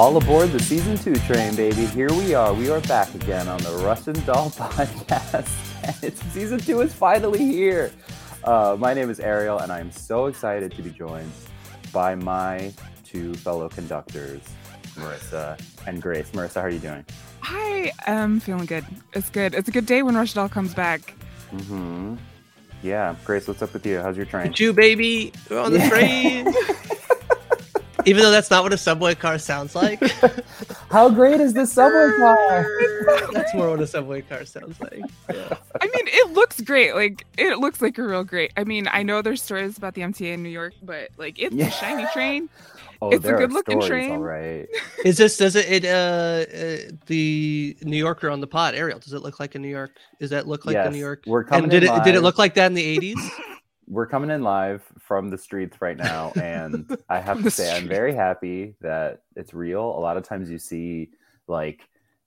All aboard the season two train, baby. Here we are. We are back again on the Russian Doll podcast. And it's season two is finally here. Uh, my name is Ariel, and I'm so excited to be joined by my two fellow conductors, Marissa and Grace. Marissa, how are you doing? I am feeling good. It's good. It's a good day when Rush Doll comes back. Mm-hmm. Yeah, Grace, what's up with you? How's your train? you, baby. We're on the Yeah. train. Even though that's not what a subway car sounds like. How great is this subway car? that's more what a subway car sounds like. Yeah. I mean, it looks great. Like it looks like a real great. I mean, I know there's stories about the MTA in New York, but like it's Yeah. a shiny train. Oh, It's a good-looking train. All right. Is this does it, it uh, uh the New Yorker on the pod, Ariel? Does it look like a New York? Does that look like the Yes, New York? we're coming and did in it did it look like that in the eighties? We're coming in live from the streets right now and i have to say i'm very happy that it's real. A lot of times you see like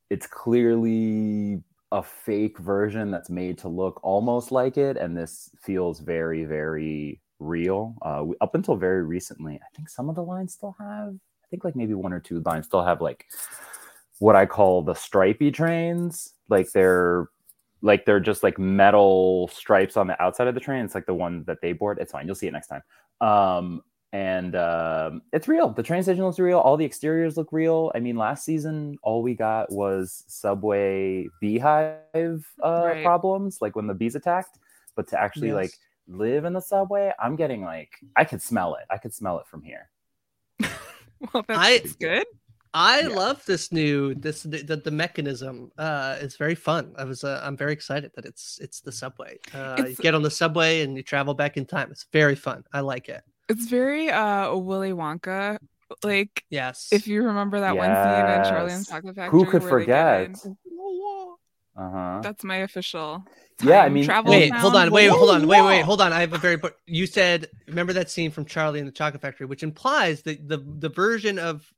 it's clearly a fake version that's made to look almost like it and this feels very very real. Uh, we, up until very recently i think some of the lines still have i think like maybe one or two lines still have like what i call the stripy trains. Like they're like they're just like metal stripes on the outside of the train. It's like the one that they board. It's fine. You'll see it next time. Um, and um, it's real. The train station looks real. All the exteriors look real. I mean, last season all we got was subway beehive uh, Right. problems, like when the bees attacked. But to actually Yes. like live in the subway, I'm getting like I could smell it. I could smell it from here. Well, that's I- good. I Yeah. love this new this the, the, the mechanism. Uh, it's very fun. I was uh, I'm very excited that it's it's the subway. Uh, you get on the subway and you travel back in time. It's very fun. I like it. It's very uh Willy Wonka. Like Yes. if you remember that one scene in Charlie and the Chocolate Factory. Who could where they get forget? Uh huh. That's my official. Yeah, I mean- travel Wait, hold on. sound. Wait, hold on. Wait, wait, hold on. I have a very. You said remember that scene from Charlie and the Chocolate Factory, which implies that the the version of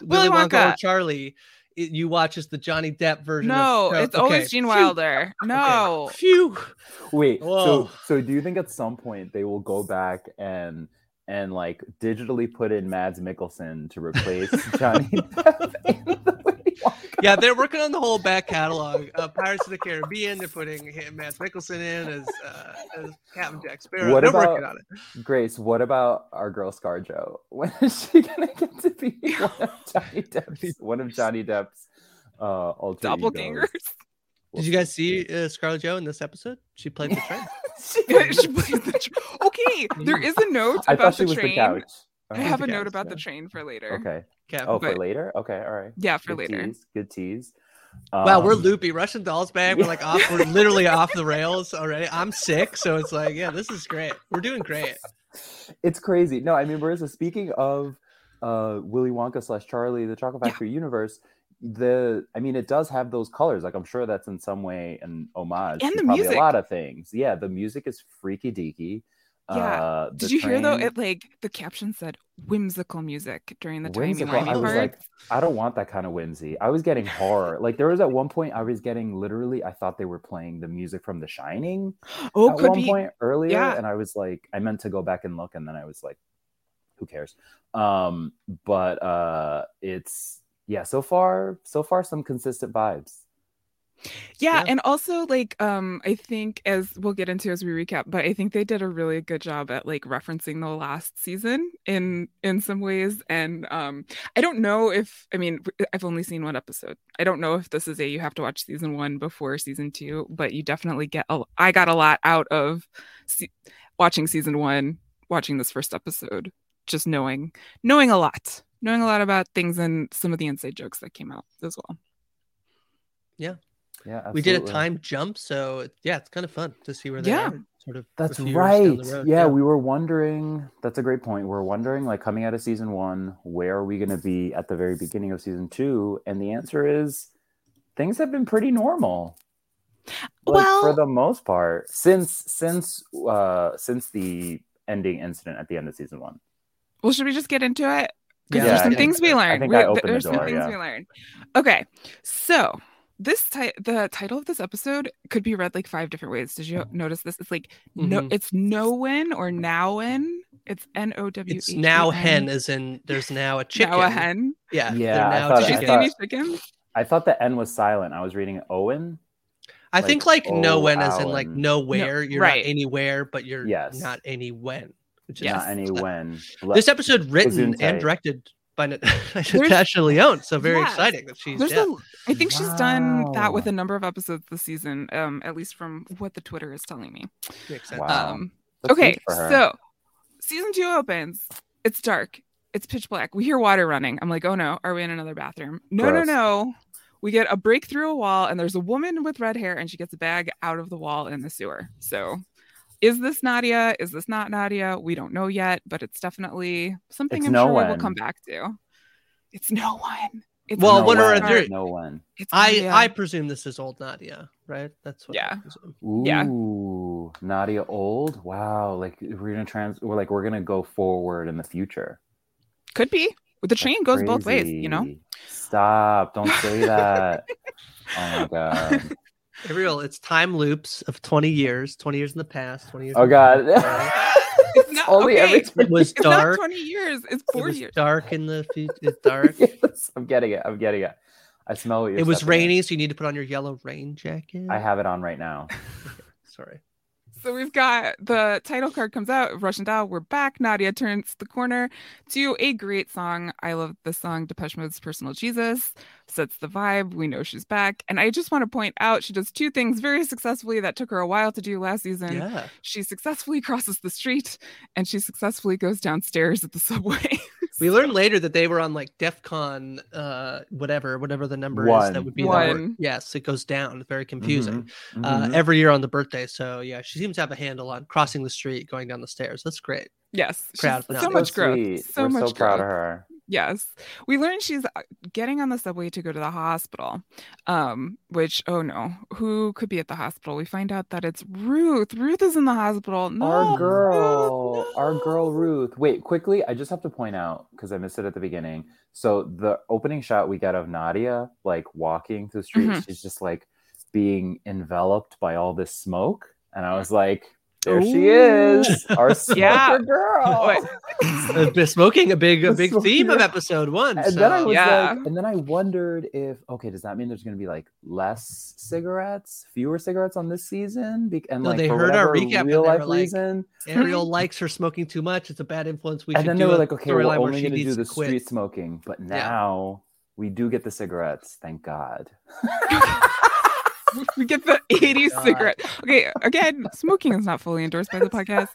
Willy Willy Wonka, or Charlie it, you watch is the Johnny Depp version. No, of, it's okay. always Gene Phew. Wilder. No. Okay. Phew. Wait, Whoa. so so do you think at some point they will go back and and like digitally put in Mads Mikkelsen to replace Johnny Depp in the Willy Wonka? Yeah, they're working on the whole back catalog. Uh, Pirates of the Caribbean. They're putting Mads Mikkelsen in as, uh, as Captain Jack Sparrow. What they're about- working on it. Grace, what about our girl ScarJo? When is she gonna get to be one of Johnny Depp's one of Johnny Depp's uh alter Doppelgangers. egos? Did you guys see uh, Scarlett Joe in this episode? She played the train. She plays the tr- okay, there is a note I about thought she the was train. the couch. I have a Okay, note about the train for later. Okay. Okay. Oh, for later? Okay, all right. Yeah, for Good later. Tease. Good tease. Wow, we're Um, loopy. Russian dolls bag. We're like off. We're literally off the rails already. I'm sick, so it's like, yeah, this is great. We're doing great. it's crazy. No, I mean, Marissa, speaking of uh, Willy Wonka slash Charlie, the Chocolate Yeah. Factory universe, the I mean, it does have those colors. Like, I'm sure that's in some way an homage And to the probably music. a lot of things. Yeah, the music is freaky deaky. Yeah. Uh, Did you hear though? It like the caption said whimsical music during the Whimsical. timey I was like, I don't want that kind of whimsy. I was getting horror. Like there was at one point I was getting literally, I thought they were playing the music from The Shining oh, at could one be. point earlier, Yeah. and I was like, I meant to go back and look, and then I was like, who cares? Um, but uh, it's yeah. So far, so far, some consistent vibes. Yeah, Yeah. and also like um I think as we'll get into as we recap, but I think they did a really good job at like referencing the last season in in some ways and um I don't know if I mean I've only seen one episode. I don't know if this is a you have to watch season 1 before season 2, but you definitely get a I got a lot out of se- watching season 1, watching this first episode, just knowing knowing a lot. Knowing a lot about things and some of the inside jokes that came out as well. Yeah, Yeah, we did a time jump, so yeah, it's kind of fun to see where they Yeah. are. Sort of. That's right. down the road. yeah, we were wondering. That's a great point. We're wondering, like, coming out of season one, where are we going to be at the very beginning of season two? And the answer is, things have been pretty normal. Like, for the most part, since since uh since the ending incident at the end of season one. Well, should we just get into it? Because Yeah, there's I some think things we so. I learned. think We- I opened the there's some things yeah. we learned. Okay, so this ti- the title of this episode could be read like five different ways. Did you notice this? It's like no, Mhm. it's Nowen or now Nowen. It's N O W. It's now hen, as in there's now a chicken. Now a hen. Yeah. Yeah, I now thought- Did you I see chicken. any chickens? I thought the N was silent. I was reading Owen. I like, think like no oh, when as in like Alan. nowhere. You're right. not anywhere, but you're Yes. not any when. Which is Yes. Not any when. This episode written Gesundheit. and directed by Nat- Natasha Lyonne. So very Yes. exciting that she's There's yeah. a, I think she's done that with a number of episodes this season, um, at least from what the Twitter is telling me. Wow. Um, okay, huge for her. so season two opens. It's dark. It's pitch black. We hear water running. I'm like, oh no, are we in another bathroom? No, Gross. no, no. We get a break through a wall, and there's a woman with red hair, and she gets a bag out of the wall in the sewer. So, is this Nadia? Is this not Nadia? We don't know yet, but it's definitely something It's I'm no sure we will come back to. It's no one. It's Well, no one or one, other- No one. It's I Nadia. I presume this is old Nadia, right? That's what. I Yeah. presume. Yeah. Ooh, Nadia old. Wow. Like we're gonna trans. We're like we're gonna go forward in the future. could be. The train goes both ways, you know. Stop! Don't say that. oh my god. Ariel, it's time loops of 20 years, 20 years in the past, 20 years. Oh in the god. future. It's not- Only okay. every It was It's not dark. 20 years. It's It four was years. dark in the future. It's dark. yes, I'm getting it. I'm getting it. I smell what you're. it was stepping in. rainy, so you need to put on your yellow rain jacket. I have it on right now. Sorry. So we've got the title card comes out, of Russian Doll. We're back. Nadia turns the corner to a great song. I love the song Depeche Mode's Personal Jesus. Sets the vibe. We know she's back. And I just want to point out she does two things very successfully that took her a while to do last season. Yeah. She successfully crosses the street and she successfully goes downstairs at the subway. We learned later that they were on like DEF CON, uh, whatever, whatever the number is. That would be the number. One. Yes, it goes down. It's very confusing. Mhm, Uh, mhm. every year on the birthday. So yeah, she seems to have a handle on crossing the street, going down the stairs. That's great. yes. she's- Proud of so Nadia. much growth. sweet. So We're much so proud growth. of her. Yes. We learned she's uh, getting on the subway to go to the hospital. Um, which oh no, who could be at the hospital? We find out that it's Ruth. Ruth is in the hospital. No, our Ruth, girl, our girl Ruth. Wait, quickly, I just have to point out because I missed it at the beginning. So the opening shot we get of Nadia like walking through the street, Mhm. she's just like being enveloped by all this smoke, and I was like, "There she is, our smoker Yeah. girl." Wait. Uh, smoking a big, a big theme of episode one. And then I was Yeah. like, and then I wondered if, okay, does that mean there's going to be like less cigarettes, fewer cigarettes on this season? Be- and No, like they for heard our recap real life like, reason, Ariel likes her smoking too much. It's a bad influence. We and should then do they were like, okay, we're only going to do the quit. street smoking, but now we do get the cigarettes. Thank God. we get the 80s God. cigarette. Okay, again, smoking is not fully endorsed by the podcast.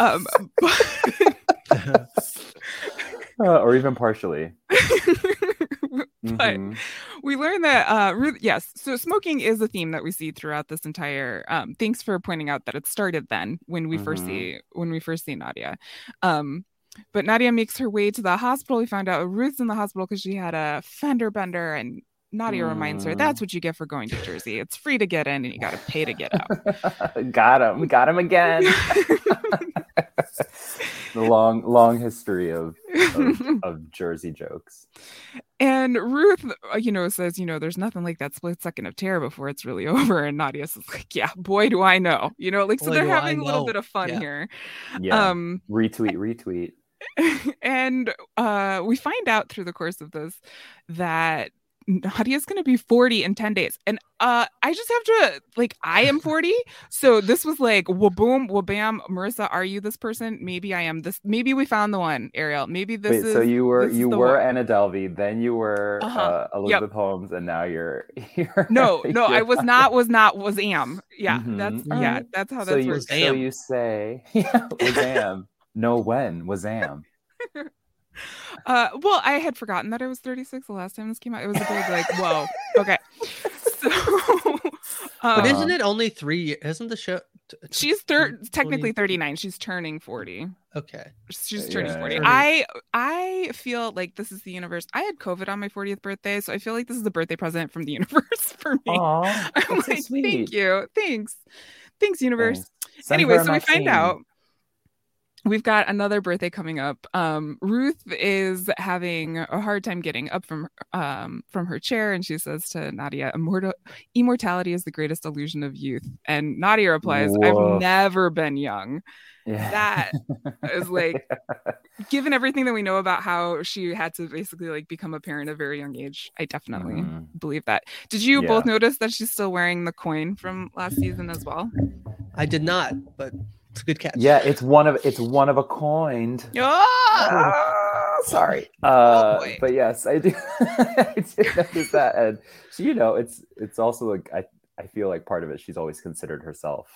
Um, but, Uh, or even partially. but Mhm. we learned that uh Ruth, yes so smoking is a theme that we see throughout this entire um thanks for pointing out that it started then when we first Mhm. see when we first see nadia um but nadia makes her way to the hospital we found out ruth's in the hospital because she had a fender bender and nadia reminds her Mm. that's what you get for going to jersey it's free to get in and you got to pay to get out got him. Got him again. the long, long history of, of, of Jersey jokes. And Ruth, uh, you know, says, you know, there's nothing like that split second of terror before it's really over. And Nadia's like, yeah, boy, do I know. You know, like, so Boy, they're having a little bit of fun Yeah. here. Yeah. Um, retweet, retweet. and uh, we find out through the course of this that Nadia's going to be 40 in 10 days. And uh, I just have to, like, I am 40. So this was like, waboom, wabam. Marissa, are you this person? Maybe I am this. Maybe we found the one, Ariel. Maybe this Wait, is. so you were you were one. Anna Delvey, then you were Uh-huh. uh, Yep. Elizabeth Holmes, and now you're, you're No, no, I was not, was not, was am. Yeah, that's, Mhm. yeah, that's how So that's you, so Am. you say, yeah, was am. No, when was am. Uh, well, I had forgotten that I was 36 the last time this came out. It was a big like, whoa, okay. So, But um, isn't it only three? Isn't the show? t- t- she's thir- 20 technically 39. She's turning 40. Okay. She's turning yeah, 40. yeah. I I feel like this is the universe. I had COVID on my 40th birthday, so I feel like this is a birthday present from the universe for me. Aw, I'm that's so thank you, thanks, thanks, universe. Thanks. Anyway, so we find vaccine. out we've got another birthday coming up. Um, Ruth is having a hard time getting up from um, from her chair, and she says to Nadia, Immortal- "Immortality is the greatest illusion of youth." And Nadia replies, Woof. "I've never been young." Yeah. That is like, given everything that we know about how she had to basically like become a parent at a very young age, I definitely Mhm. believe that. Did you Yeah. both notice that she's still wearing the coin from last season as well? I did not, but it's a good catch. Yeah, it's one of it's one of a kind. Oh, Ah, sorry. Uh, boy. but yes, I do. I did notice that, and she, you know, it's it's also like I I feel like part of it. She's always considered herself,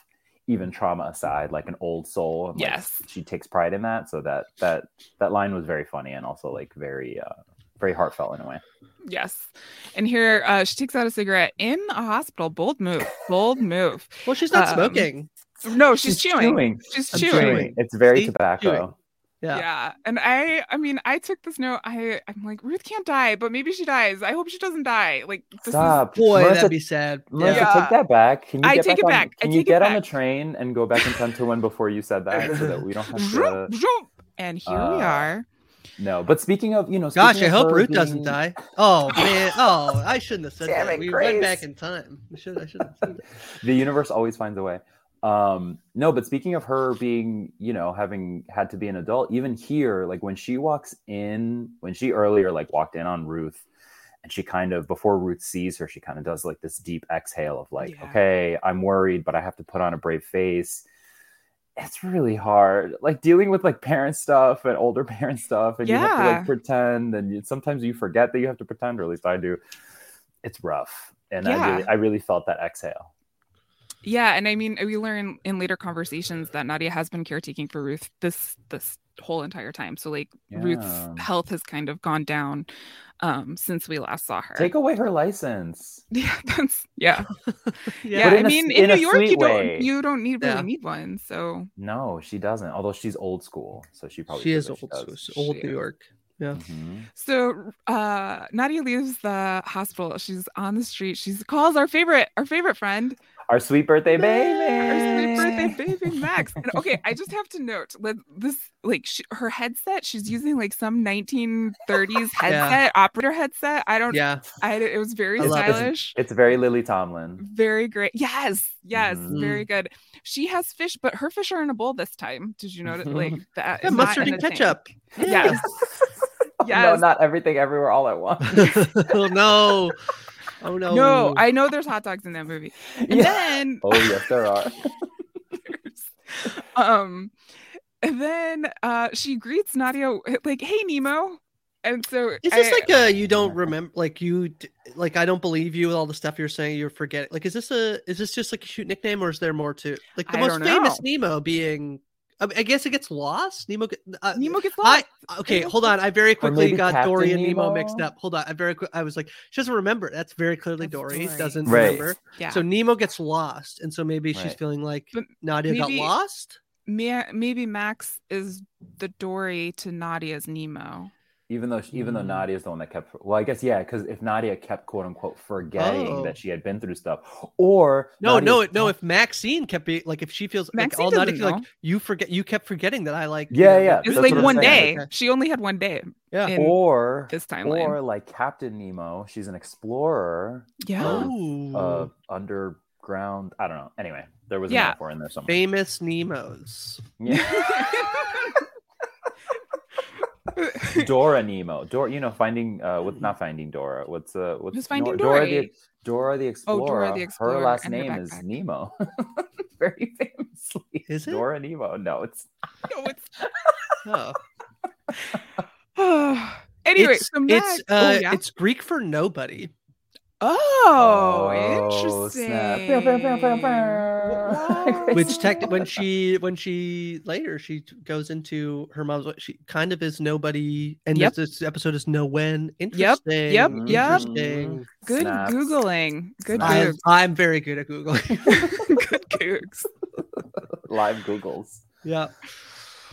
even trauma aside, like an old soul. and, like, Yes. she takes pride in that. So that that that line was very funny and also like very uh very heartfelt in a way. yes. And here uh, she takes out a cigarette in a hospital. Bold move. Bold move. Well, she's not Um, smoking. No, she's, chewing. She's chewing. chewing. It's very See? tobacco. Chewing. Yeah. Yeah. And I I mean I took this note. I I'm like Ruth can't die, but maybe she dies. I hope she doesn't die. Like this Stop, Boy, Marissa, that'd be sad. Marissa, Yeah. take that back. Can you I get take back it on, back. I Can you take it get on the train and go back in time to when before you said that, so that we don't have to? Zoom, zoom. and here we Uh, are. No, but speaking of, you know, Gosh, I hope her Ruth doesn't die. Oh man. Oh, I shouldn't have said Damn that. it, we Grace. went back in time. We should. I should have said that. The universe always finds a way. Um, no, but speaking of her being, you know, having had to be an adult, even here, like when she walks in, when she earlier like walked in on Ruth, and she kind of before Ruth sees her, she kind of does like this deep exhale of like, Yeah. okay, I'm worried, but I have to put on a brave face. It's really hard, like dealing with like parent stuff and older parent stuff, and you have to like pretend, and you, sometimes you forget that you have to pretend, or at least I do. It's rough, and I really, I really felt that exhale. Yeah, and I mean, we learn in later conversations that Nadia has been caretaking for Ruth this this whole entire time. So like Ruth's health has kind of gone down um since we last saw her. Take away her license. yeah, that's yeah. Yeah. Yeah, But I in a mean, in in New York, you sweet don't you don't need really Yeah. need one. So No, she doesn't. Although she's old school, so she probably She is old. does. so- Old She New is. York. Yeah. Mhm. so uh Nadia leaves the hospital. She's on the street. She calls our favorite our favorite friend, Our sweet birthday baby. our sweet birthday baby Max. And okay, I just have to note like this like she, her headset. She's using like some 1930s headset, operator headset. I don't. Yeah. I it was very love it. stylish. It's very Lily Tomlin. Very great. Yes, yes, Mhm. very good. She has fish, but her fish are in a bowl this time. Did you notice? Like that? Yeah, mustard and a tank. ketchup. Yes. No, not everything everywhere all at once. oh no. Oh no. No, I know there's hot dogs in that movie. And Yeah. then Oh yes, there are. um and then uh she greets Nadia like, hey Nemo. And so Is this I- like a you don't remember like you like I don't believe you with all the stuff you're saying you're forgetting like is this a is this just like a shoot nickname or is there more to like the I most famous. Nemo being I, mean, I guess it gets lost Nemo get, uh, Nemo gets lost. I okay hold on I very quickly got Captain Dory and Nemo mixed up hold on I very quick I was like she doesn't remember that's very clearly That's Dory Dory. doesn't Right. remember yeah. so Nemo gets lost and so maybe she's feeling like But Nadia got lost maybe Max is the Dory to Nadia's Nemo. Even though she, even though Mm. Nadia's the one that kept well, I guess yeah, because if Nadia kept quote unquote forgetting Oh. that she had been through stuff, or no no Nadia's- no if Maxine kept being like if she feels like Maxine all Nadia doesn't feels like you forget you kept forgetting that I like you Yeah, yeah, It's that's like one day. Okay. She only had one day Yeah. in or this timeline. or like Captain Nemo, she's an explorer, yeah. Oh, uh, underground. I don't know. Anyway, there was a Yeah. metaphor in there somewhere. famous Nemos. Yeah. Dora Nemo. Dora, you know, finding uh what's not finding Dora. What's uh what's Who's Finding Dora the Dora the Explorer. Oh, Dora the Explorer. Her last and her name is. Nemo. Very famously. Is it? Dora Nemo. No, it's No, it's Oh, anyway, it's so Max, it's uh, oh, yeah. it's Greek for nobody. Oh, oh, snap. interesting. Which tech when she when she later she goes into her mom's she kind of is nobody and Yep. this, this episode is no when Yep, interesting yep, yep. interesting Good Snaps. googling. Good I'm. I'm very good at googling Good googs. Live Googles. yeah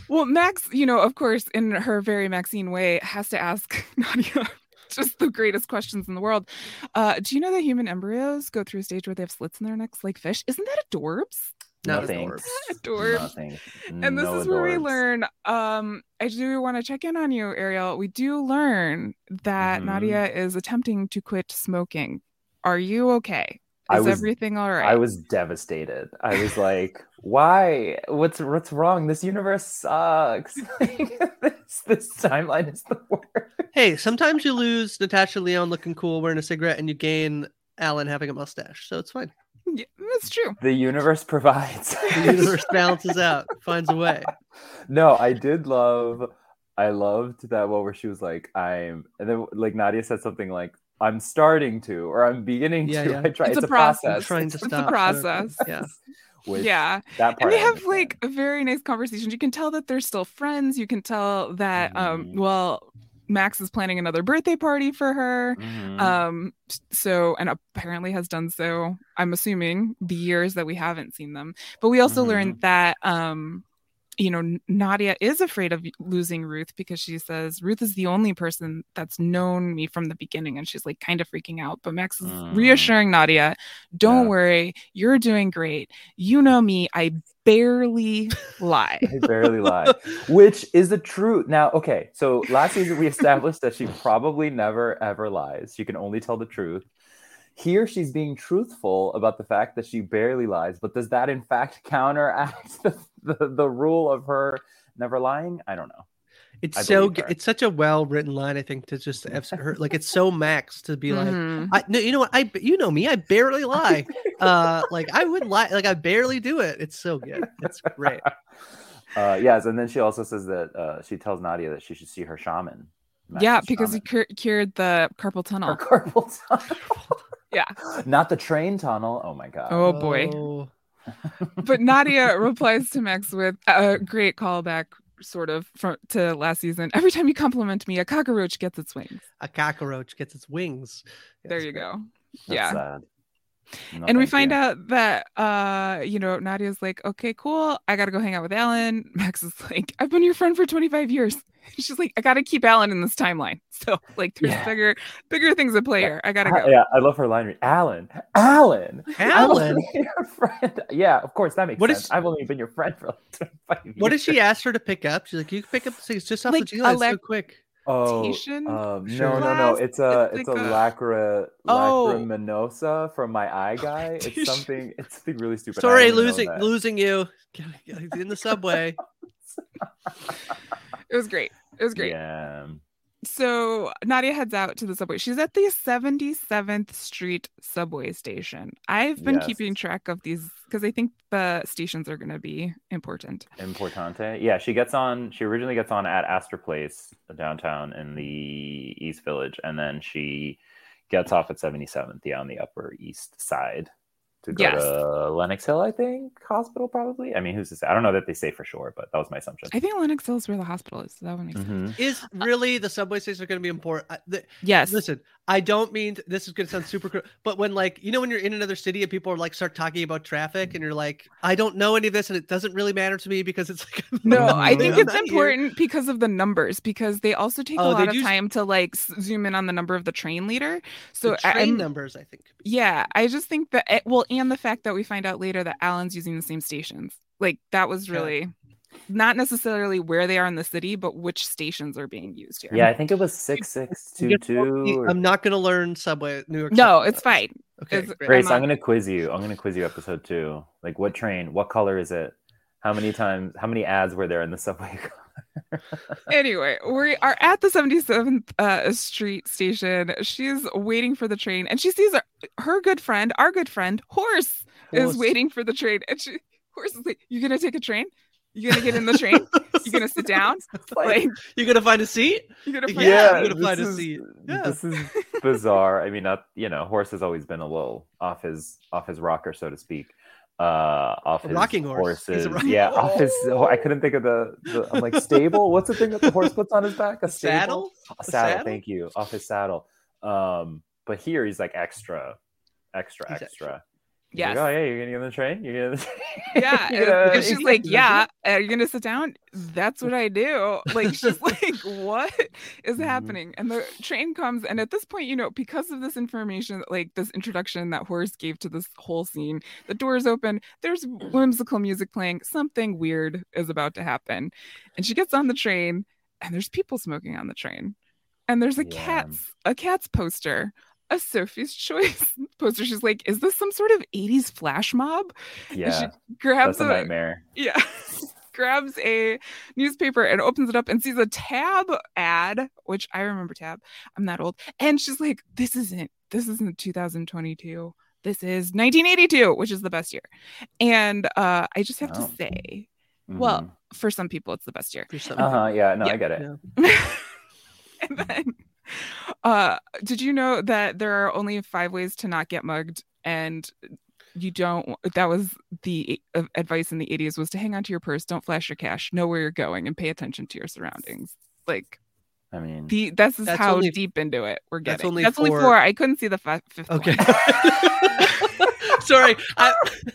Well, Max, you know, of course, in her very Maxine way, has to ask Nadia just the greatest questions in the world. Uh, do you know that human embryos go through a stage where they have slits in their necks like fish? Isn't that adorbs? Not no thanks. Dwarves. Nothing. and this No is where we learn um i do want to check in on you ariel we do learn that Mhm. nadia is attempting to quit smoking are you okay I is was- everything all right I was devastated. I was like, "Why? What's what's wrong? This universe sucks. this this timeline is the worst." Hey, sometimes you lose Natasha Lyonne looking cool wearing a cigarette, and you gain Alan having a mustache, so it's fine. yeah, that's true The universe provides. The universe balances out, finds a way. no, I did love. I loved that one where she was like, "I'm," and then like Nadia said something like, "I'm starting to," or "I'm beginning Yeah, to." yeah. I try. It's It's, a a process. process. Trying to It's a process. Yeah. Which, yeah that part. and they have like a very nice conversation you can tell that they're still friends you can tell that um Mhm. well max is planning another birthday party for her Mhm. um so and apparently has done so i'm assuming the years that we haven't seen them but we also Mhm. learned that um you know nadia is afraid of losing ruth because she says ruth is the only person that's known me from the beginning and she's like kind of freaking out but max is Mm. reassuring nadia don't Yeah. worry you're doing great you know me i barely lie I barely lie. Which is the truth. Now, okay, so last season we established that she probably never ever lies. She can only tell the truth. Here she's being truthful about the fact that she barely lies, but does that in fact counteract the, the, the rule of her never lying? I don't know. It's I so believe g- her. it's such a well written line. I think to just have her like it's so max to be like. Mhm. I no, you know what? I you know me. I barely lie. Uh, like I would lie. Like I barely do it. It's so good. It's great. Uh, yes, and then she also says that uh, she tells Nadia that she should see her shaman. yeah Max's because he cur- cured the carpal her tunnel carpal tunnel. Yeah. not the train tunnel. Oh my god. oh boy Oh, but Nadia replies to Max with a great callback, sort of from to last season. Every time you compliment me, a cockroach gets its wings. a cockroach gets its wings. There Yes, you great. go. That's yeah. sad. No, and we find you. out that uh, you know, Nadia's like, okay, cool. I gotta go hang out with Alan. Max is like, I've been your friend for 25 years. She's like, I gotta keep Alan in this timeline. So like there's Yeah. bigger bigger things at play here. I gotta go. Yeah, I love her line. read, Alan, Alan, Alan. your friend. Yeah, of course that makes What sense. is- I've only been your friend for like 25 years. What did she ask her to pick up? She's like, you can pick up things just off Like, the G line so quick. Oh, um, no, no, no. It's a It's it's, like a a- lacra Oh. lacriminosa from my eye guy. It's something. It's something really stupid. Sorry, didn't even know losing losing you in the subway. It was great. It was great. Yeah. So Nadia heads out to the subway. She's at the 77th Street subway station. I've been Yes. keeping track of these because I think the stations are going to be important. Importante. Yeah, she gets on. She originally gets on at Astor Place uh, downtown in the East Village, and then she gets off at 77th, yeah, on the Upper East Side to go Yes. to Lenox Hill, I think, hospital probably. I mean, who's to say? I don't know that they say for sure, but that was my assumption. I think Lenox Hill is where the hospital is. So that would make sense. Is mm-hmm. really the subway stations are going to be important? Uh, the- Yes. Listen, I don't mean to- this is going to sound super, cr- but when like you know when you're in another city and people are like start talking about traffic and you're like, I don't know any of this and it doesn't really matter to me because it's like No, I think it's not here. important because of the numbers because they also take Oh, a lot of do s- time to like zoom in on the number of the train leader. So the I- train I'm- numbers. I think. Yeah, I just think that it, well, and the fact that we find out later that Alan's using the same stations, like that was Yeah. Really not necessarily where they are in the city, but which stations are being used here. Yeah, I think it was 6622. I'm not going to learn subway New York. No, subway. it's fine. Okay, it's- great. Grace, I'm I'm going to quiz you. I'm going to quiz you episode two. Like, what train? What color is it? How many times? How many ads were there in the subway? Anyway, we are at the 77th uh, Street station. She's waiting for the train, and she sees her, her good friend, our good friend, Horse, Horse. is waiting for the train. And she, Horse is like, "You gonna take a train? You gonna get in the train? You're gonna sit down? Like, you gonna find a seat? you gonna?" Yeah, yeah, I'm gonna this find a is- seat. Yeah. This is bizarre. I mean, not you know, horse has always been a little off his off his rocker, so to speak. Uh, off A his rocking horse. He's a horses. rock- Yeah, off his. I couldn't think of the, the. I'm like stable. What's the thing that the horse puts on his back? A, A stable? saddle? A A saddle. saddle? Thank you. Off his saddle. Um, but here he's like extra, extra, He's extra. He's Yes. Like, oh yeah, you're gonna get on the train. You're gonna. Yeah. You're gonna- and she's like, Yeah, are you gonna sit down? That's what I do. Like she's like, What is Mhm. happening? And the train comes, and at this point, you know, because of this information, like this introduction that Horace gave to this whole scene, the doors open, there's whimsical music playing, something weird is about to happen. And she gets on the train, and there's people smoking on the train. And there's a Yeah. cat's a cat's poster. A Sophie's Choice poster. She's like, "Is this some sort of '80s flash mob?" Yeah, she grabs that's a a, nightmare. yeah grabs a newspaper and opens it up and sees a tab ad which i remember tab i'm that old and she's like this isn't this isn't 2022 this is 1982 which is the best year and uh i just have Oh. to say well for some people it's the best year For some uh huh. Yeah, no, Yeah. I get it. Yeah. and then uh did you know that there are only five ways to not get mugged and you don't that was the advice in the 80s was to hang on to your purse don't flash your cash know where you're going and pay attention to your surroundings. Like I mean, the this is That's how only- deep into it we're that's getting. only that's only four. I couldn't see the fi- fifth Okay. one. Sorry. I,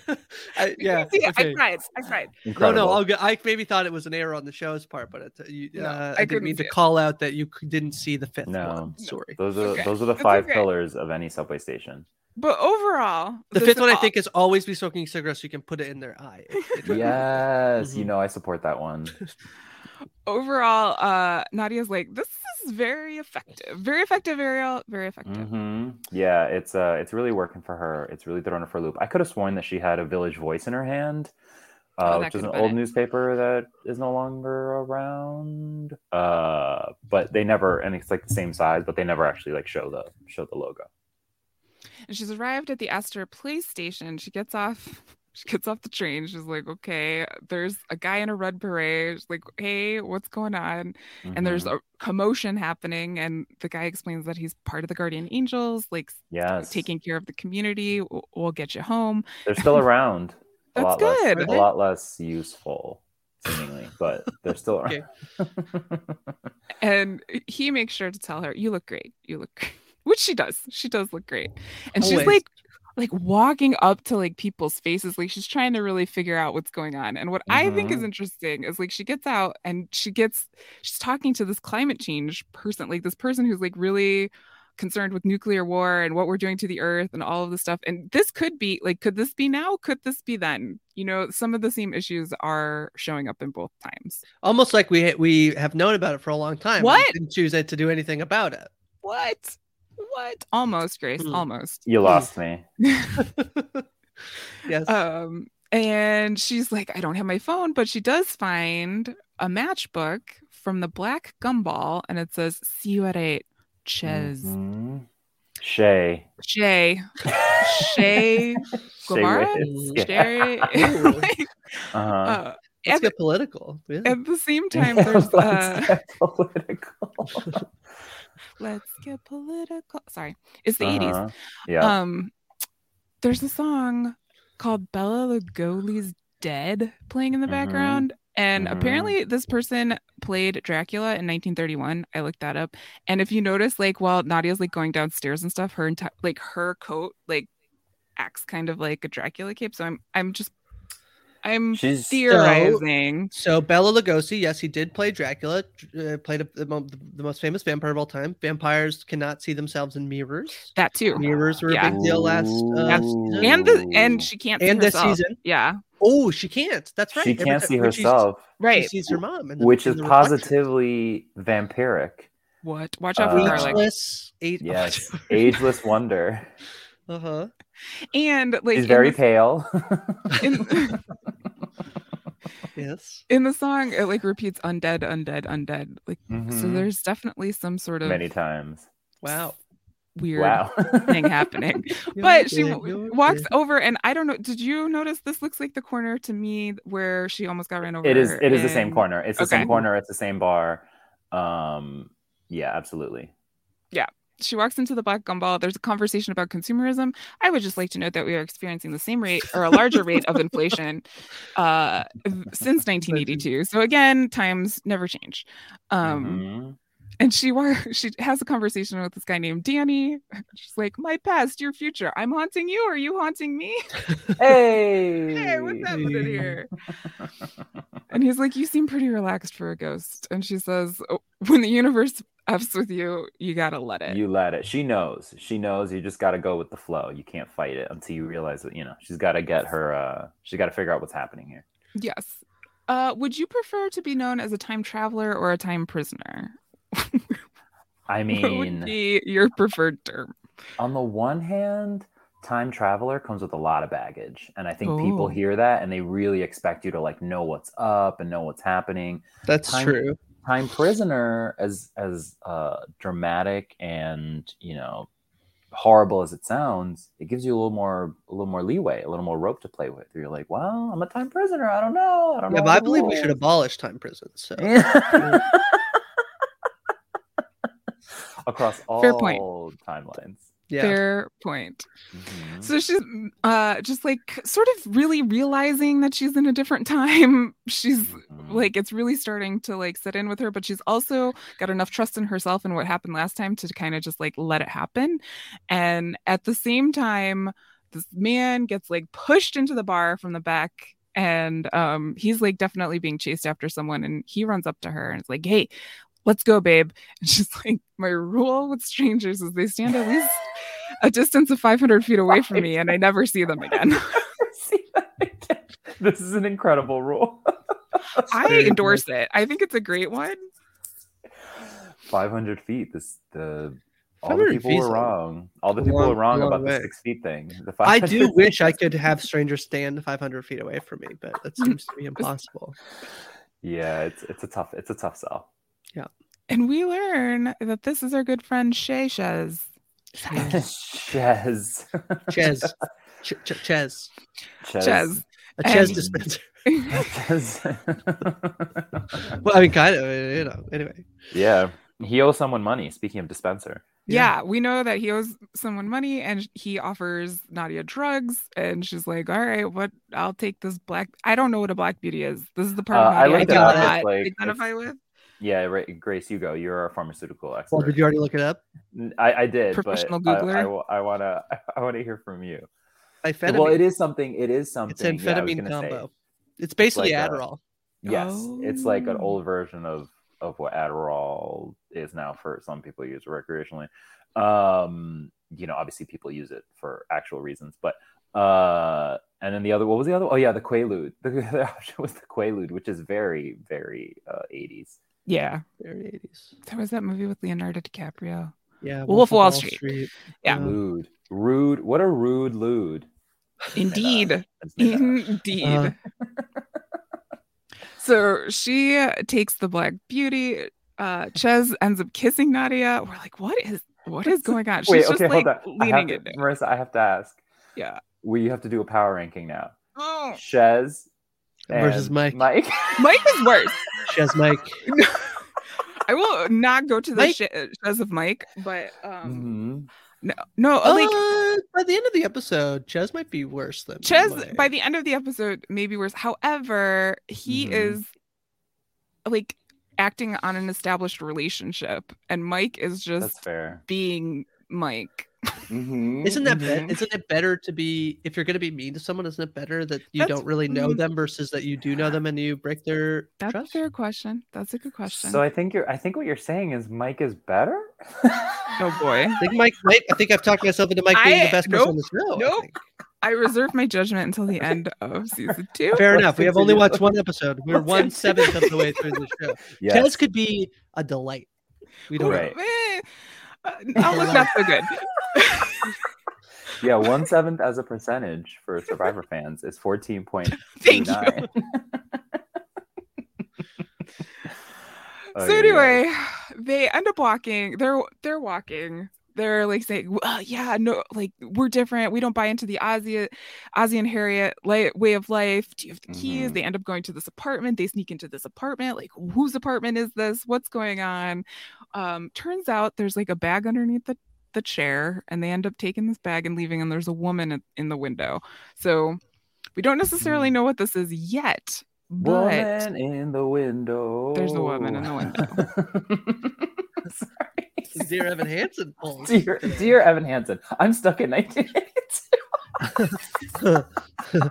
I, yeah. See, i okay. tried i tried No, incredible. no, I'll go, I maybe thought it was an error on the show's part, but it, you, No, uh, I I, didn't mean to it. call out that you didn't see the fifth No. one. No. Sorry. those are okay. those are the five okay. pillars of any subway station. but overall The fifth one, I think, is always be smoking cigarettes. So you can put it in their eye. It- it- Yes, you Mhm. know I support that one. overall uh nadia's like this is very effective very effective ariel very effective hmm Yeah, it's uh, it's really working for her. It's really thrown her for a loop. I could have sworn that she had a Village Voice in her hand, Oh, uh, that which is an old it. newspaper that is no longer around. Uh, but they never, and it's like the same size, but they never actually like show the show the logo. and she's arrived at the Astor Place station. She gets off. She gets off the train. She's like, "Okay, there's a guy in a red beret." She's like, "Hey, what's going on?" And there's Mhm. a commotion happening. And the guy explains that he's part of the Guardian Angels, like s- yes, taking care of the community. We'll, we'll get you home. They're still around. a That's lot good. less, a lot less useful, seemingly, but they're still around. And he makes sure to tell her, "You look great. You look great," which she does. She does look great. And she's like, like walking up to like people's faces, like she's trying to really figure out what's going on. And what I think is Mhm. interesting is like she gets out and she gets she's talking to this climate change person, like this person who's like really concerned with nuclear war and what we're doing to the earth and all of this stuff. And this could be like, could this be now? Could this be then? You know, some of the same issues are showing up in both times. Almost like we we have known about it for a long time. What? Didn't choose it to do anything about it. What? What? Almost, Grace. Hmm. Almost. You lost me. yes. um and she's like i don't have my phone but she does find a matchbook from the black gumball and it says see you at eight ches Mhm. Shay. shay shay Shay Guevara? Shay Ooh. like, Uh-huh. uh, Let's at, get political. Yeah. at the same time there's Let's uh get political. Let's get political sorry it's the 80s Uh-huh. Yeah. um there's a song called bela lugosi's dead playing in the Mhm. background and Mhm. apparently this person played dracula in 1931 i looked that up and if you notice like while nadia's like going downstairs and stuff her entire like her coat like acts kind of like a dracula cape so i'm i'm just i'm She's theorizing So Bela Lugosi, yes, he did play Dracula. Uh, played a, the, the most famous vampire of all time. Vampires cannot see themselves in mirrors. that too Mirrors were Yeah. a big deal last uh, That's- and the and she can't see And this herself. season. yeah Oh, she can't. That's right. she Every can't ti- see when she's- herself, right She sees her mom, the- which is the reflection. positively vampiric. what watch out for Uh, garlic ageless. Eight. Yes, ageless wonder. Uh huh. and like She's in very the- pale. in- Yes. in the song it like repeats undead undead undead like so Mhm. there's definitely some sort of Many times. Wow. weird Wow. thing happening but she w- walks over and i don't know did you notice this looks like the corner to me where she almost got ran over It is. It is the same corner. It's the Okay. same corner. It's the same bar. Um. Yeah. Absolutely. She walks into the black gumball there's a conversation about consumerism. I would just like to note that we are experiencing the same rate or a larger rate of inflation uh since 1982 so again times never change. Um Mhm. And she she has a conversation with this guy named Danny. She's like, "My past, your future. I'm haunting you. Are you haunting me? Hey, hey, what's happening here?" And he's like, "You seem pretty relaxed for a ghost." And she says, "Oh, "When the universe f's with you, you gotta let it." You let it. She knows. She knows. You just got to go with the flow. You can't fight it until you realize that. You know, she's got to get her. uh She's got to figure out what's happening here. Yes. Uh, would you prefer to be known as a time traveler or a time prisoner? I mean, your preferred term? on the one hand, time traveler comes with a lot of baggage, and I think people Oh. hear that and they really expect you to like know what's up and know what's happening. That's Time- true. Time prisoner, as as uh, dramatic and you know horrible as it sounds, it gives you a little more a little more leeway, a little more rope to play with. You're like, well, I'm a time prisoner. I don't know. I don't Yeah, know. but I believe we should abolish time prisons. So Yeah. Across all Fair point. timelines. yeah, Fair point. Mhm. So she's uh just like sort of really realizing that she's in a different time. She's Mhm. like it's really starting to like set in with her, but she's also got enough trust in herself and what happened last time to kind of just like let it happen. And at the same time, this man gets like pushed into the bar from the back and um he's like definitely being chased after someone and he runs up to her and it's like, "Hey, let's go, babe." And she's like, "My rule with strangers is they stand at least a distance of 500 feet away from me and I never see them again." See that again. This is an incredible rule. I endorse it. I think it's a great one. 500 feet. This the all the people feet's were wrong. All the people long- were wrong about way. the six feet thing. The I 500 do wish I could have strangers stand 500 feet away from me, but that seems to be impossible. Yeah, it's it's a tough it's a tough sell. And we learn that this is our good friend Shay Shez. Chez. Ches, Ch- Ch- Ches, Chez. a Ches And- dispenser. Chez. Well, I mean, kind of, you know. Anyway, yeah, he owes someone money. Speaking of dispenser, Yeah, we know that he owes someone money and he offers Nadia drugs. And she's like, All right, what? I'll take this black. I don't know what a black beauty is. This is the part Uh, of I Nadia I, looked do it up. not It's like- identify with. Yeah, right, Grace, you go. You're a pharmaceutical expert. well, did you already look it up? I did, Professional but I- Googler? I, wa- I wanna I wanna hear from you. Amphetamine. Well, it is something. It is something. yeah, I was amphetamine gonna say. combo. It's basically like a- Adderall. Yes, it's like an Oh. old version of of what Adderall is now for some people use recreationally. Um, you know, obviously people use it for actual reasons, but uh, and then the other, what was the other? Oh yeah, the Quaalude. The, the option was the Quaalude, which is very very uh, 80s. Yeah. Very 80s. There was that movie with Leonardo DiCaprio. Yeah. Wolf of Wall Street. Yeah. Uh, Lude, rude. What a rude lude. Indeed. I just made that up. Indeed. Uh, so she takes the black beauty. Uh Ches ends up kissing Nadia. We're like, what is what is going on? She's Wait, just okay, like hold on. I have leaning to, into it. Marissa, I have to ask. Yeah. We have to do a power ranking now. Oh, Shez Versus Mike. Mike. Mike is worse. Ches Mike. I will not go to the Mike- sh- of Mike, but um Mhm. no no Oh, like like by the end of the episode, Ches might be worse than Ches Mike. by the end of the episode maybe worse. However, he Mhm. is like acting on an established relationship, and Mike is That's just fair. being Mike. Mhm, Isn't that be- mhm. isn't it better to be if you're going to be mean to someone? Isn't it better that you That's- don't really know mm. them versus that you do know them and you break their That's trust? a fair question. That's a good question. So I think you're. I think what you're saying is Mike is better. oh boy. I think Mike. Mike I think I've talked myself into Mike being I- the best person on the show. I nope. think. I reserve my judgment until the end of season two. Fair Let's enough. We have only continue. watched one episode. We're Let's one continue. seventh of the way through the show. yes. Ches could be a delight. We don't Right. Uh, outlook not so good. Yeah, one seventh as a percentage for Survivor fans is fourteen point Thank you. nine. Oh, so anyway, they end up walking. They're they're walking. They're like saying, well, "Yeah, no, like we're different. We don't buy into the Ozzie, Ozzie and Harriet li- way of life. Do you have the keys?" Mhm. They end up going to this apartment. They sneak into this apartment. Like, whose apartment is this? What's going on? Um, turns out there's like a bag underneath the the chair, and they end up taking this bag and leaving. And there's a woman in- in the window. So we don't necessarily know what this is yet, but Woman in the window. There's a woman in the window. Sorry. Dear Evan Hansen. Dear, dear Evan Hansen, I'm stuck in 1982.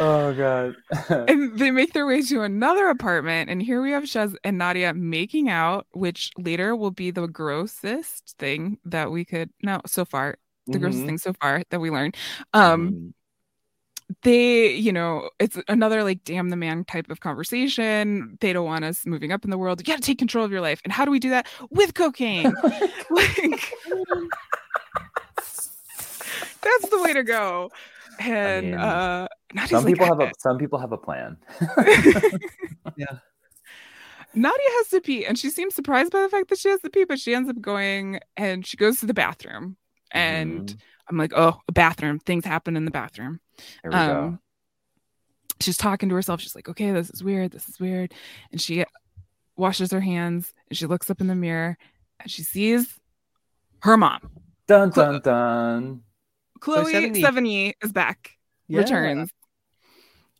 oh god. and they make their way to another apartment and here we have Shaz and Nadia making out which later will be the grossest thing that we could no so far the grossest Mhm. thing so far that we learned um Mhm. They you know it's another like damn the man type of conversation. They don't want us moving up in the world. You got to take control of your life. And how do we do that? With cocaine. Like that's the way to go. And mean, uh Nadia's some like, people have a some people have a plan. Yeah. Nadia has to pee, and she seems surprised by the fact that she has to pee, but she ends up going and she goes to the bathroom. And Mhm. I'm like, oh, a bathroom. Things happen in the bathroom. Here we go. Um, she's talking to herself. She's like, okay, this is weird. This is weird. And she washes her hands and she looks up in the mirror and she sees her mom. Dun dun dun. Chloe Sevigny. Sevigny is back, Yeah. returns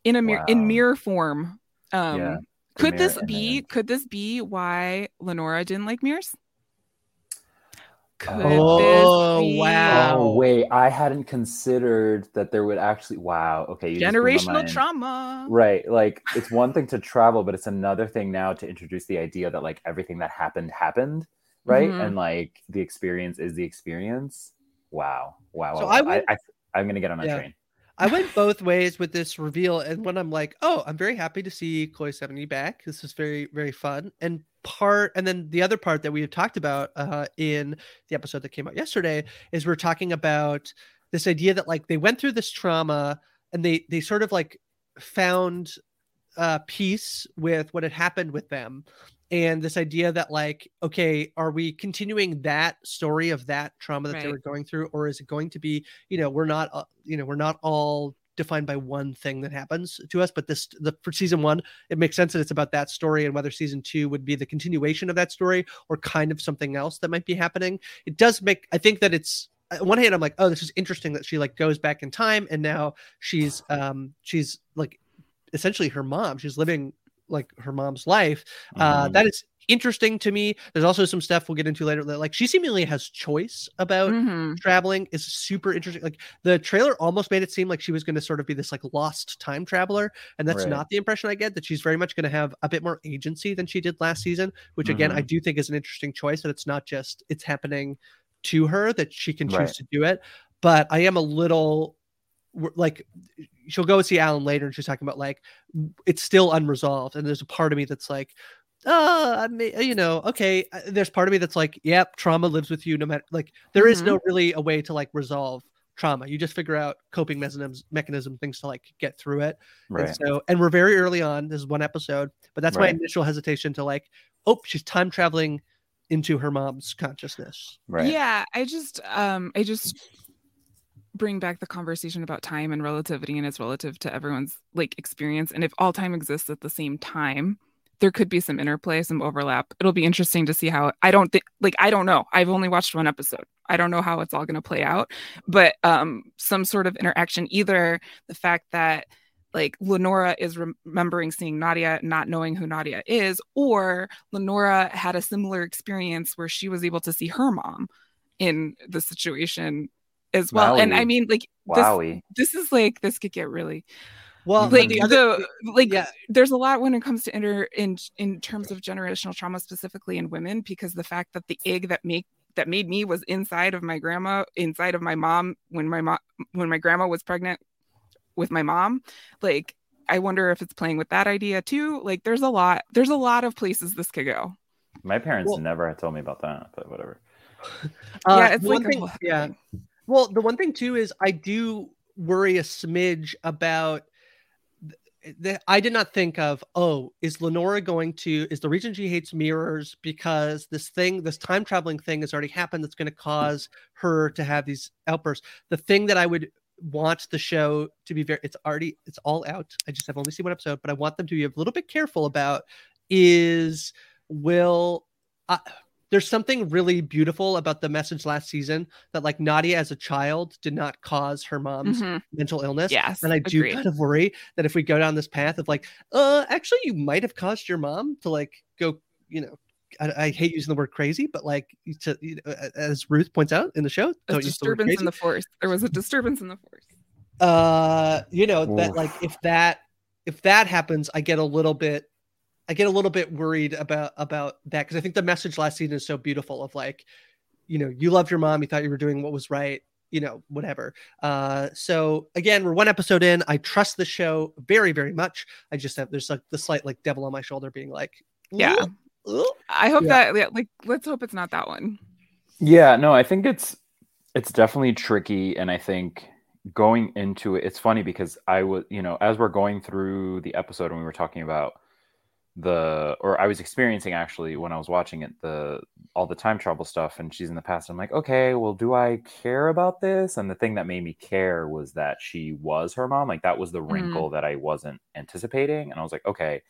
in a mirror in mirror form. Um, Yeah, could mirror this be? Could this be why Lenora didn't like mirrors? Could Oh, this be wow. Oh wait, I hadn't considered that there would actually. Wow. Okay. you just blew my generational trauma? Right. Like it's one thing to travel, but it's another thing now to introduce the idea that like everything that happened happened, right? Mhm. And like the experience is the experience. Wow. Wow. So wow, I, would, I, I am gonna get on that Yeah. train. I went both ways with this reveal, and when I'm like, "Oh, I'm very happy to see Chloe Sevigny back. This is very, very fun." And part, and then the other part that we have talked about uh, in the episode that came out yesterday is we're talking about this idea that like they went through this trauma and they they sort of like found uh, peace with what had happened with them, and this idea that like, okay, are we continuing that story of that trauma that they Right. were going through, or is it going to be you know we're not uh, you know we're not all defined by one thing that happens to us but this the for season one it makes sense that it's about that story and whether season two would be the continuation of that story or kind of something else that might be happening it does make i think that it's on one hand i'm like oh this is interesting that she like goes back in time and now she's um she's like essentially her mom she's living like her mom's life uh Mhm. that is interesting to me there's also some stuff we'll get into later that like she seemingly has choice about Mhm. traveling is super interesting. Like the trailer almost made it seem like she was going to sort of be this like lost time traveler, and that's Right. not the impression I get. That she's very much going to have a bit more agency than she did last season, which again I Mhm. do think is an interesting choice. That it's not just it's happening to her that she can choose Right. to do it. But I am a little w- like she'll go and see Alan later, and she's talking about like it's still unresolved, and there's a part of me that's like. Oh, I mean, you know, okay. uh, There's part of me that's like, yep, trauma lives with you no matter. Like, there is Mhm. no really a way to like resolve trauma. You just figure out coping mechanisms, mechanism things to like get through it. right. And so, and we're very early on. This is one episode, but that's Right. my initial hesitation to like, oh, she's time traveling into her mom's consciousness. right. Yeah, I just um I just bring back the conversation about time and relativity and it's relative to everyone's like experience and if all time exists at the same time there could be some interplay some overlap. It'll be interesting to see how i don't think like i don't know. I've only watched one episode. I don't know how it's all going to play out but um some sort of interaction either the fact that like lenora is rem- remembering seeing nadia not knowing who nadia is or lenora had a similar experience where she was able to see her mom in the situation as well and i mean like this, Wowie. this is like this could get really Well, like the the, like yeah. there's a lot when it comes to inter in in terms of generational trauma specifically in women because the fact that the egg that make that made me was inside of my grandma inside of my mom when my mom when my grandma was pregnant with my mom like i wonder if it's playing with that idea too like there's a lot there's a lot of places this could go My parents Well- never had told me about that, but whatever. uh, yeah it's like one a yeah. Well, the one thing too is I do worry a smidge about that I did not think of, oh, is Lenora going to is the reason she hates mirrors because this thing, this time traveling thing has already happened that's going to cause her to have these outbursts. The thing that I would want the show to be very it's already it's all out. I just have only seen one episode, but I want them to be a little bit careful about is will uh, there's something really beautiful about the message last season that like Nadia as a child did not cause her mom's Mhm. mental illness. yes And I do agreed. kind of worry that if we go down this path of like, uh, actually, you might have caused your mom to like go, you know, I, I hate using the word crazy, but like to, you know, as Ruth points out in the show, a disturbance in the force. There was a disturbance in the force. Uh, you know that like if that if that happens, I get a little bit, I get a little bit worried about about that because I think the message last season is so beautiful of like, you know, you loved your mom, you thought you were doing what was right, you know, whatever. Uh, so again, we're one episode in. I trust the show very, very much. I just have there's like the slight like devil on my shoulder being like, yeah. I hope yeah. that yeah, like let's hope it's not that one. Yeah, no, I think it's it's definitely tricky, and I think going into it, it's funny because I was, you know, as we're going through the episode and we were talking about the, or I was experiencing actually when I was watching it, the all the time travel stuff, and she's in the past. I'm like, okay, well, do I care about this? And the thing that made me care was that she was her mom. Like that was the mm-hmm. wrinkle mm. that I wasn't anticipating, and I was like, okay,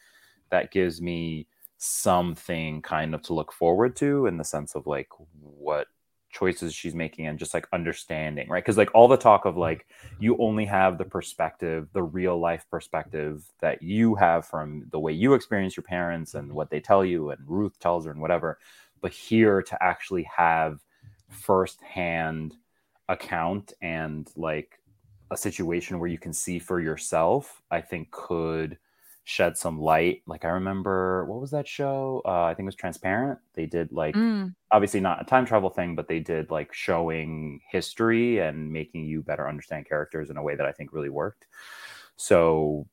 that gives me something kind of to look forward to in the sense of like what choices she's making and just like understanding right? Because like all the talk of like you only have the perspective the real life perspective that you have from the way you experience your parents and what they tell you and ruth tells her and whatever but here to actually have firsthand account and like a situation where you can see for yourself i think could shed some light. Like I remember, what was that show? Uh, I think it was Transparent. They did like mm. obviously not a time travel thing, but they did like showing history and making you better understand characters in a way that I think really worked. So,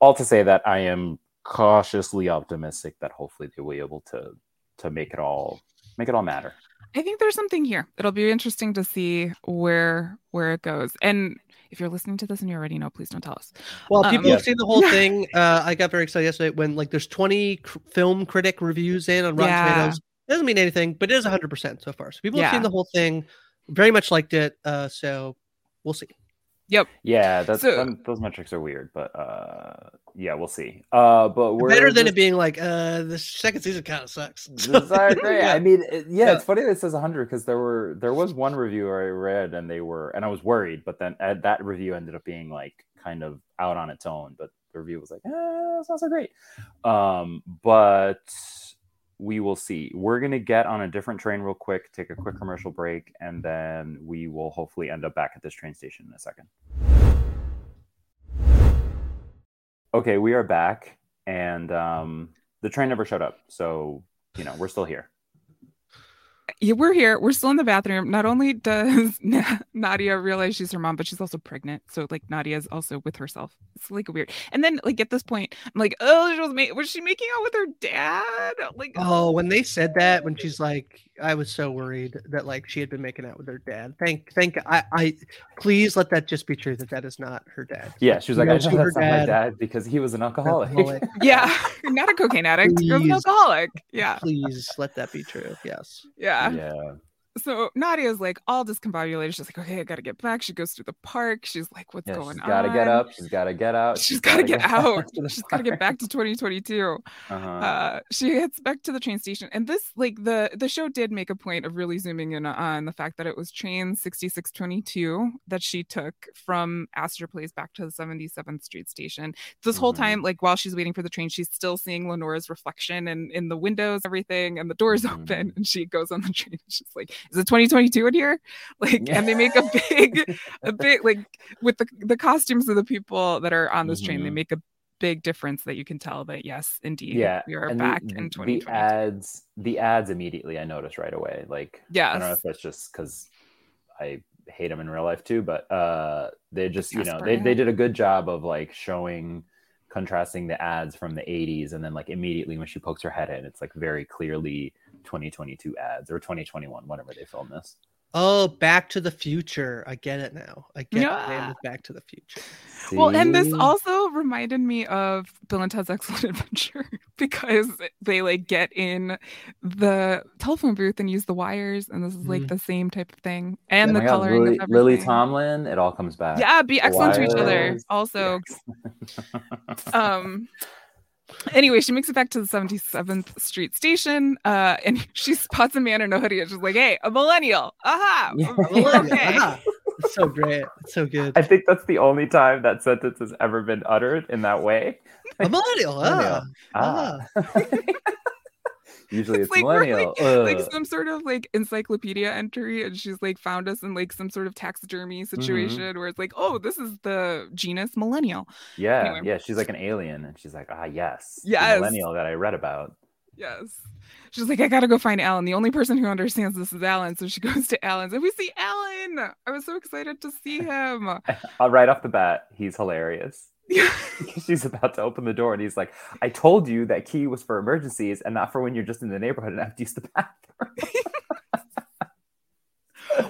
all to say that I am cautiously optimistic that hopefully they will be able to to make it all make it all matter. I think there's something here. It'll be interesting to see where where it goes. And if you're listening to this and you already know, please don't tell us. Well, people um, have seen the whole thing. Uh, I got very excited yesterday when like there's 20 cr- film critic reviews in on Rotten yeah. Tomatoes. It doesn't mean anything, but it is 100% so far. So people yeah. have seen the whole thing, very much liked it. Uh, so we'll see. Yep. Yeah, that's so, those metrics are weird, but uh, yeah, we'll see. Uh, but we're better than just... it being like uh, the second season kind of sucks. I agree. yeah. I mean, it, yeah, yeah, it's funny that it says 100 because there were there was one review I read and they were and I was worried, but then uh, that review ended up being like kind of out on its own. But the review was like, eh, it's not so great. Um, but we will see. We're going to get on a different train real quick, take a quick commercial break, and then we will hopefully end up back at this train station in a second. Okay, we are back, and um, the train never showed up. So, you know, we're still here yeah, we're here. We're still in the bathroom. Not only does Nadia realize she's her mom, but she's also pregnant. So like Nadia's also with herself. It's like weird. And then like at this point, I'm like, oh, she was, ma- was she making out with her dad? Like, oh, when they said that, when she's like, I was so worried that like she had been making out with her dad. Thank, thank, I, I, please let that just be true that that is not her dad. Yeah, she was like, I know that's not my dad because he was an alcoholic. alcoholic. yeah, not a cocaine addict. Please, he was an alcoholic. Yeah, please let that be true. Yes. Yeah. Yeah so Nadia's like all discombobulated. She's like, okay, I gotta get back. She goes through the park. She's like, what's yeah, going she's on? Gotta get up. She's gotta get out. she's, she's gotta, gotta, get, get out. she's gotta get back to 2022. Uh-huh. Uh, she heads back to the train station, and this, like the the show did make a point of really zooming in on the fact that it was train 6622 that she took from Astor Place back to the 77th Street station. This mm-hmm. whole time, like while she's waiting for the train, she's still seeing Lenora's reflection and in the windows, everything, and the doors mm-hmm. open, and she goes on the train. She's like, is it 2022 in here? Like, yeah. and they make a big, a big, like with the, the costumes of the people that are on this mm-hmm. train, they mm-hmm. make a big difference that you can tell that yes, indeed, yeah, we are and back the, in 2022. The ads, the ads immediately I noticed right away. Like, yeah, I don't know if that's just because I hate them in real life too, but uh, they just, you know, they, they did a good job of like showing contrasting the ads from the 80s and then like immediately when she pokes her head in it's like very clearly 2022 ads or 2021 whenever they filmed this Oh, Back to the Future. I get it now. I get yeah. it. Back to the Future. See? Well, and this also reminded me of Bill and Ted's Excellent Adventure because they like get in the telephone booth and use the wires, and this is like mm the same type of thing, and oh the coloring. Lily, Lily, Tomlin. It all comes back. Yeah, be excellent to each other. Also, um, Anyway, she makes it back to the 77th Street station, uh, and she spots a man in a hoodie, and she's like, "Hey, a millennial! Aha! Yeah, a millennial. Okay. Aha. It's so great. It's so good. I think that's the only time that sentence has ever been uttered in that way. A millennial. Ah. ah. Usually it's, It's like millennial. like, like some sort of like encyclopedia entry and she's like found us in like some sort of taxidermy situation where it's like oh this is the genus millennial yeah, anyway. yeah. She's like an alien, and she's like, ah, yes, the Yes. millennial that I read about. yes she's like i gotta go find alan the only person who understands this is alan so she goes to alan's and we see alan i was so excited to see him right off the bat, he's hilarious. She's about to open the door, and he's like, "I told you that key was for emergencies and not for when you're just in the neighborhood and have to use the bathroom."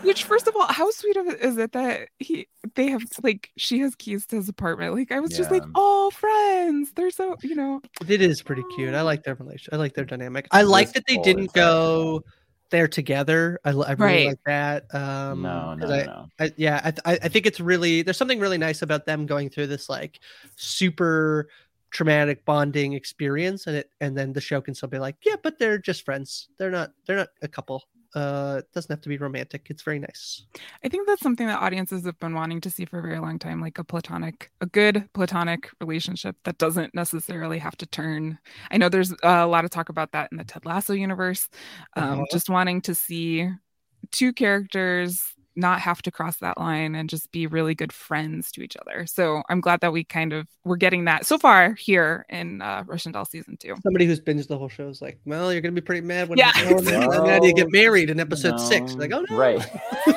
which first of all how sweet of it is it that he they have like she has keys to his apartment like i was just like Yeah. oh friends they're so you know It is pretty cute. I like their relation. I like their oh. dynamic. I like that they didn't is go there together. I, I really Right. like that. Um, no, no, 'cause no, I, no. I, yeah, I, th- I I think it's really there's something really nice about them going through this like super traumatic bonding experience, and it and then the show can still be like, yeah, but they're just friends. They're not they're not a couple. Uh, it doesn't have to be romantic. It's very nice. I think that's something that audiences have been wanting to see for a very long time, like a platonic, a good platonic relationship that doesn't necessarily have to turn. I know there's a lot of talk about that in the Ted Lasso universe, um, Uh-huh. just wanting to see two characters not have to cross that line and just be really good friends to each other. So I'm glad that we kind of we're getting that so far here in uh, Russian Doll season two. Somebody who's binged the whole show is like, well, you're gonna be pretty mad when Yeah. you and then, you get married in episode six. Like, oh no, right,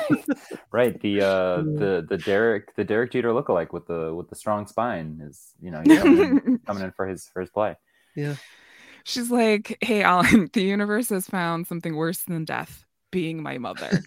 right. The uh, the the Derek the Derek Jeter lookalike with the with the strong spine is you know coming, in, coming in for his for his play. Yeah. She's like, "Hey, Alan, the universe has found something worse than death, being my mother."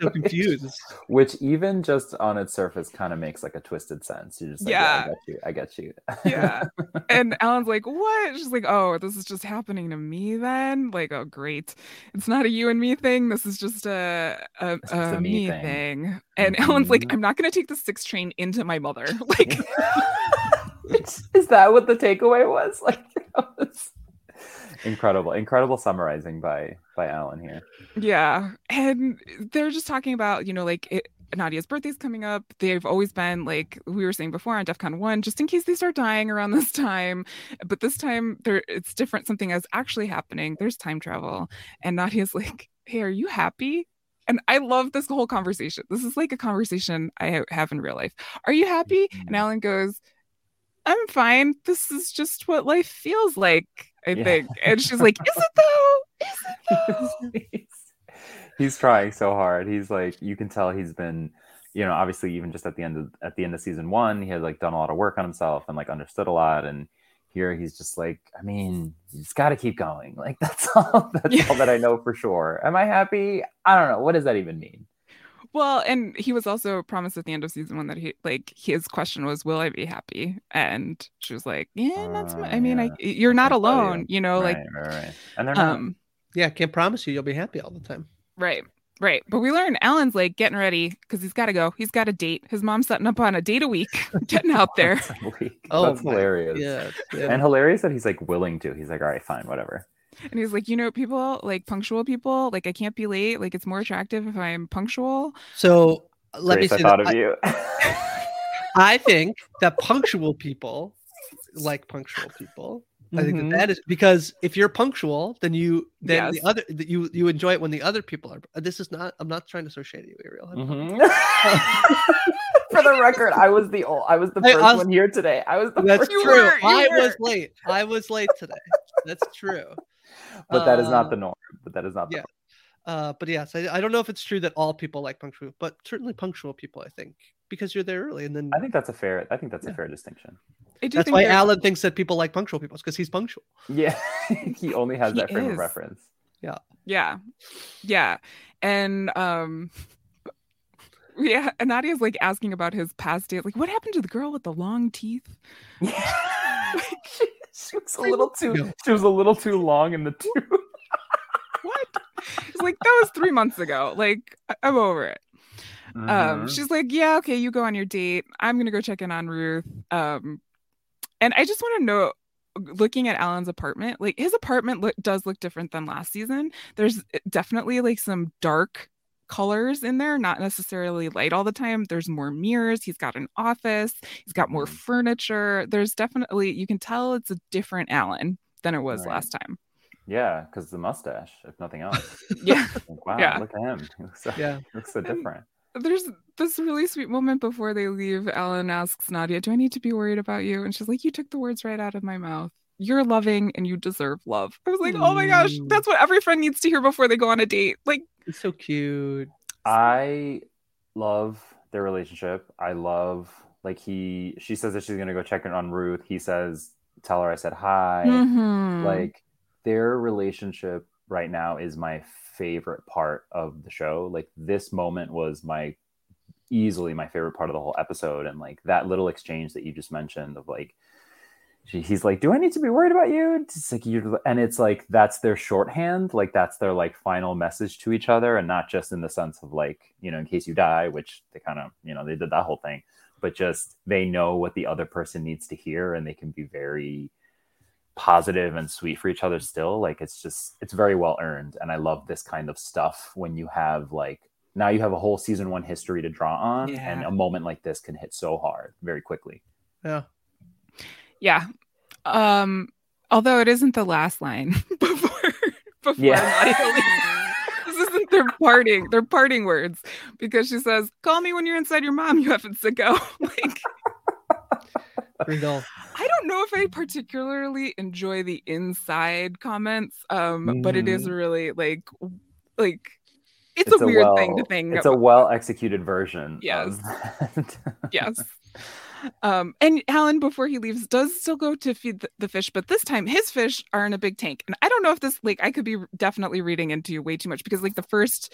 So confused. Which even just on its surface kind of makes like a twisted sense. You're just like, yeah, Yeah. I get you. I get you. yeah. And Alan's like, "What?" She's like, "Oh, this is just happening to me then." Like, "Oh, great. It's not a you and me thing. This is just a a, a a me thing." thing." And mm-hmm. Alan's like. "I'm not going to take the six train into my mother." Like, is that what the takeaway was? Like, was incredible, incredible summarizing by by Alan here. Yeah. And they're just talking about, you know, like it, Nadia's birthday's coming up. They've always been like we were saying before on DEF CON 1, just in case they start dying around this time. But this time there it's different. Something is actually happening. There's time travel. And Nadia's like, Hey, are you happy? And I love this whole conversation. This is like a conversation I have in real life. Are you happy? And mm-hmm. Alan goes, I'm fine. This is just what life feels like, I Yeah. think. And she's like, Is it though? Is it though? he's, he's trying so hard. He's like, you can tell he's been, you know, obviously even just at the end of at the end of season one, he had like done a lot of work on himself and like understood a lot. And here he's just like, I mean, you just got to keep going. Like that's all. That's Yeah. all that I know for sure. Am I happy? I don't know. What does that even mean? Well, and he was also promised at the end of season one that he like his question was, "Will I be happy?" And she was like, "Yeah, not so Uh, much. I mean, I you're not can't you. alone, you know, like right, right, right. And they're not. um, Yeah, can't promise you you'll be happy all the time. right, right." But we learn Alan's like getting ready because he's got to go. He's got a date. His mom's setting up on a date a week, getting out there. Once a week. Oh, that's hilarious. Yeah, yeah. And hilarious that he's like willing to. He's like, all right, fine, whatever. And he's like, you know, people like punctual people, like I can't be late. Like it's more attractive if I'm punctual. so let Grace, me I thought that of you. I, I think that punctual people like punctual people. I think that, that is because if you're punctual, then you then the other that you you enjoy it when the other people are. This is not. I'm not trying to throw shade at you, Ariel. Mhm. For the record, I was the old, I was the first I was- one here today. I was the That's first, You true. were, I were. was late. I was late today. That's true. But that is not Uh, the norm. But that is not the yeah. Uh, but yes, I, I don't know if it's true that all people like punctual, but certainly punctual people. I think because you're there early, and then I think that's a fair. I think that's Yeah. a fair distinction. I do that's think why Alan thinks that people like punctual people because he's punctual. Yeah, he only has He that frame is. of reference. Yeah. Yeah. Yeah, and um yeah, and Nadia's like asking about his past date, Like, what happened to the girl with the long teeth? she, she was a little too. ago. She was a little too long in the tooth. What? It's like, that was three months ago. Like, I- I'm over it. Um, Mhm. she's like, Yeah, okay, you go on your date. I'm gonna go check in on Ruth. Um, and I just want to know looking at Alan's apartment, like his apartment look, does look different than last season. There's eh, definitely like some dark colors in there, not necessarily light all the time. There's more mirrors. He's got an office. He's got more Mhm. furniture. There's definitely you can tell it's a different Alan than it was Right. last time. Yeah, because the mustache, if nothing else. Yeah. Like, wow, Yeah. look at him. He looks so, Yeah. looks so different. There's this really sweet moment before they leave. Alan asks Nadia, Do I need to be worried about you? And she's like, You took the words right out of my mouth. You're loving and you deserve love. I was like, Oh my gosh, that's what every friend needs to hear before they go on a date. Like, It's so cute. I love their relationship. I love like he she says that she's gonna go check in on Ruth. He says, Tell her I said hi. mhm. Like their relationship right now is my favorite part of the show. Like this moment was my easily my favorite part of the whole episode. And like that little exchange that you just mentioned of like she, he's like, "Do I need to be worried about you?" It's like you, and it's like that's their shorthand, like that's their like final message to each other, and not just in the sense of like you know, in case you die, which they kind of you know they did that whole thing, but just they know what the other person needs to hear, and they can be very positive and sweet for each other still. Like it's just it's very well earned, and I love this kind of stuff when you have like now you have a whole season one history to draw on, and a moment like this can hit so hard very quickly. Yeah. Yeah. Um, although it isn't the last line before before Yeah. This isn't their parting, their parting words because she says, Call me when you're inside your mom, you effing sicko. like Brutal. I don't know if I particularly enjoy the inside comments, um, but it is Mhm. really like like it's, It's a a weird thing to think. It's a well executed version. Yes. Of that. yes. Um, and Alan, before he leaves, does still go to feed the, the fish, but this time his fish are in a big tank. And I don't know if this, like, I could be definitely reading into way too much because, like, the first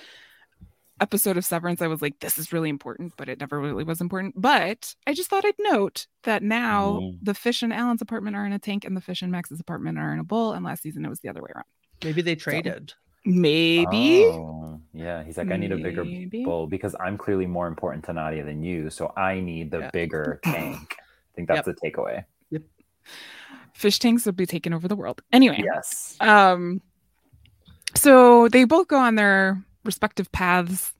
episode of Severance, I was like, this is really important, but it never really was important. But I just thought I'd note that now Mhm. the fish in Alan's apartment are in a tank and the fish in Max's apartment are in a bowl. And last season it was the other way around. Maybe they traded. Maybe. Oh, yeah. He's like, I need a bigger Maybe. bowl because I'm clearly more important to Nadia than you. So I need the Yeah. bigger tank. I think that's the takeaway. Fish tanks will be taking over the world. Anyway. Yes. Um, so they both go on their respective paths.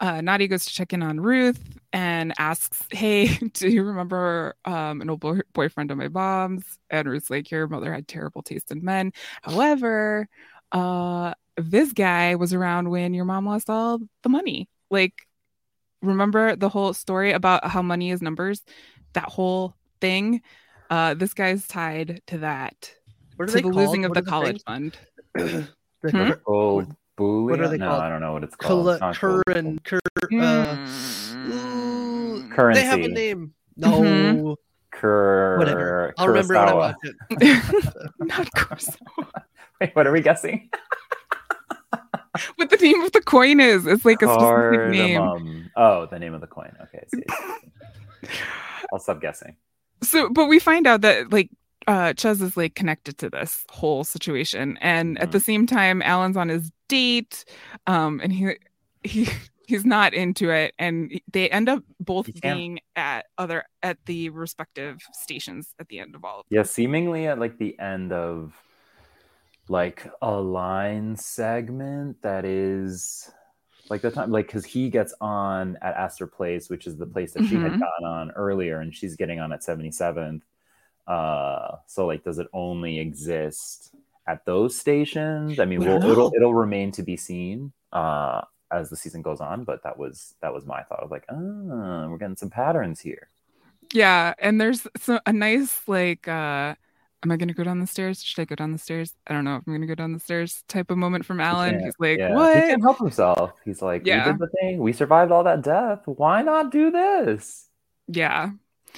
Uh, Nadia goes to check in on Ruth and asks, "Hey, do you remember um, an old boy- boyfriend of my mom's?" And Ruth's like, "Your mother had terrible taste in men. However, uh, this guy was around when your mom lost all the money. Like, remember the whole story about how money is numbers? That whole thing. Uh, this guy's tied to that." What are to they the called? losing of What the the college things? fund. The Hmm? Oh, bullion? What are they no, called? I don't know what it's called. Col- It's not cur called- and cur. Uh, Mm. Currency. They have a name. No. Mhm. Cur- Whatever. I'll remember it when I Kurosawa. watch it. Not Kurosawa. Wait, what are we guessing? What the name of the coin is? It's like a specific name. Oh, the name of the coin. Okay. I see, I see. I'll stop guessing. So, but we find out that like uh Chez is like connected to this whole situation, and at Mhm. the same time, Alan's on his date, um, and he he he's not into it, and they end up both being at other at the respective stations at the end of all of Yeah, seemingly at like the end of like a line segment that is like the time like because he gets on at Astor Place, which is the place that she had Mhm. gone on earlier, and she's getting on at 77th. Uh so like does it only exist at those stations? I mean, we we'll, it'll it'll remain to be seen uh as the season goes on, but that was that was my thought of like, oh, we're getting some patterns here. Yeah, and there's so a nice like uh am I gonna go down the stairs? Should I go down the stairs? I don't know if I'm gonna go down the stairs type of moment from Alan. can't- He's like, Yeah, What? He can't help himself. He's like, Yeah. we did the thing. We survived all that death. Why not do this? Yeah.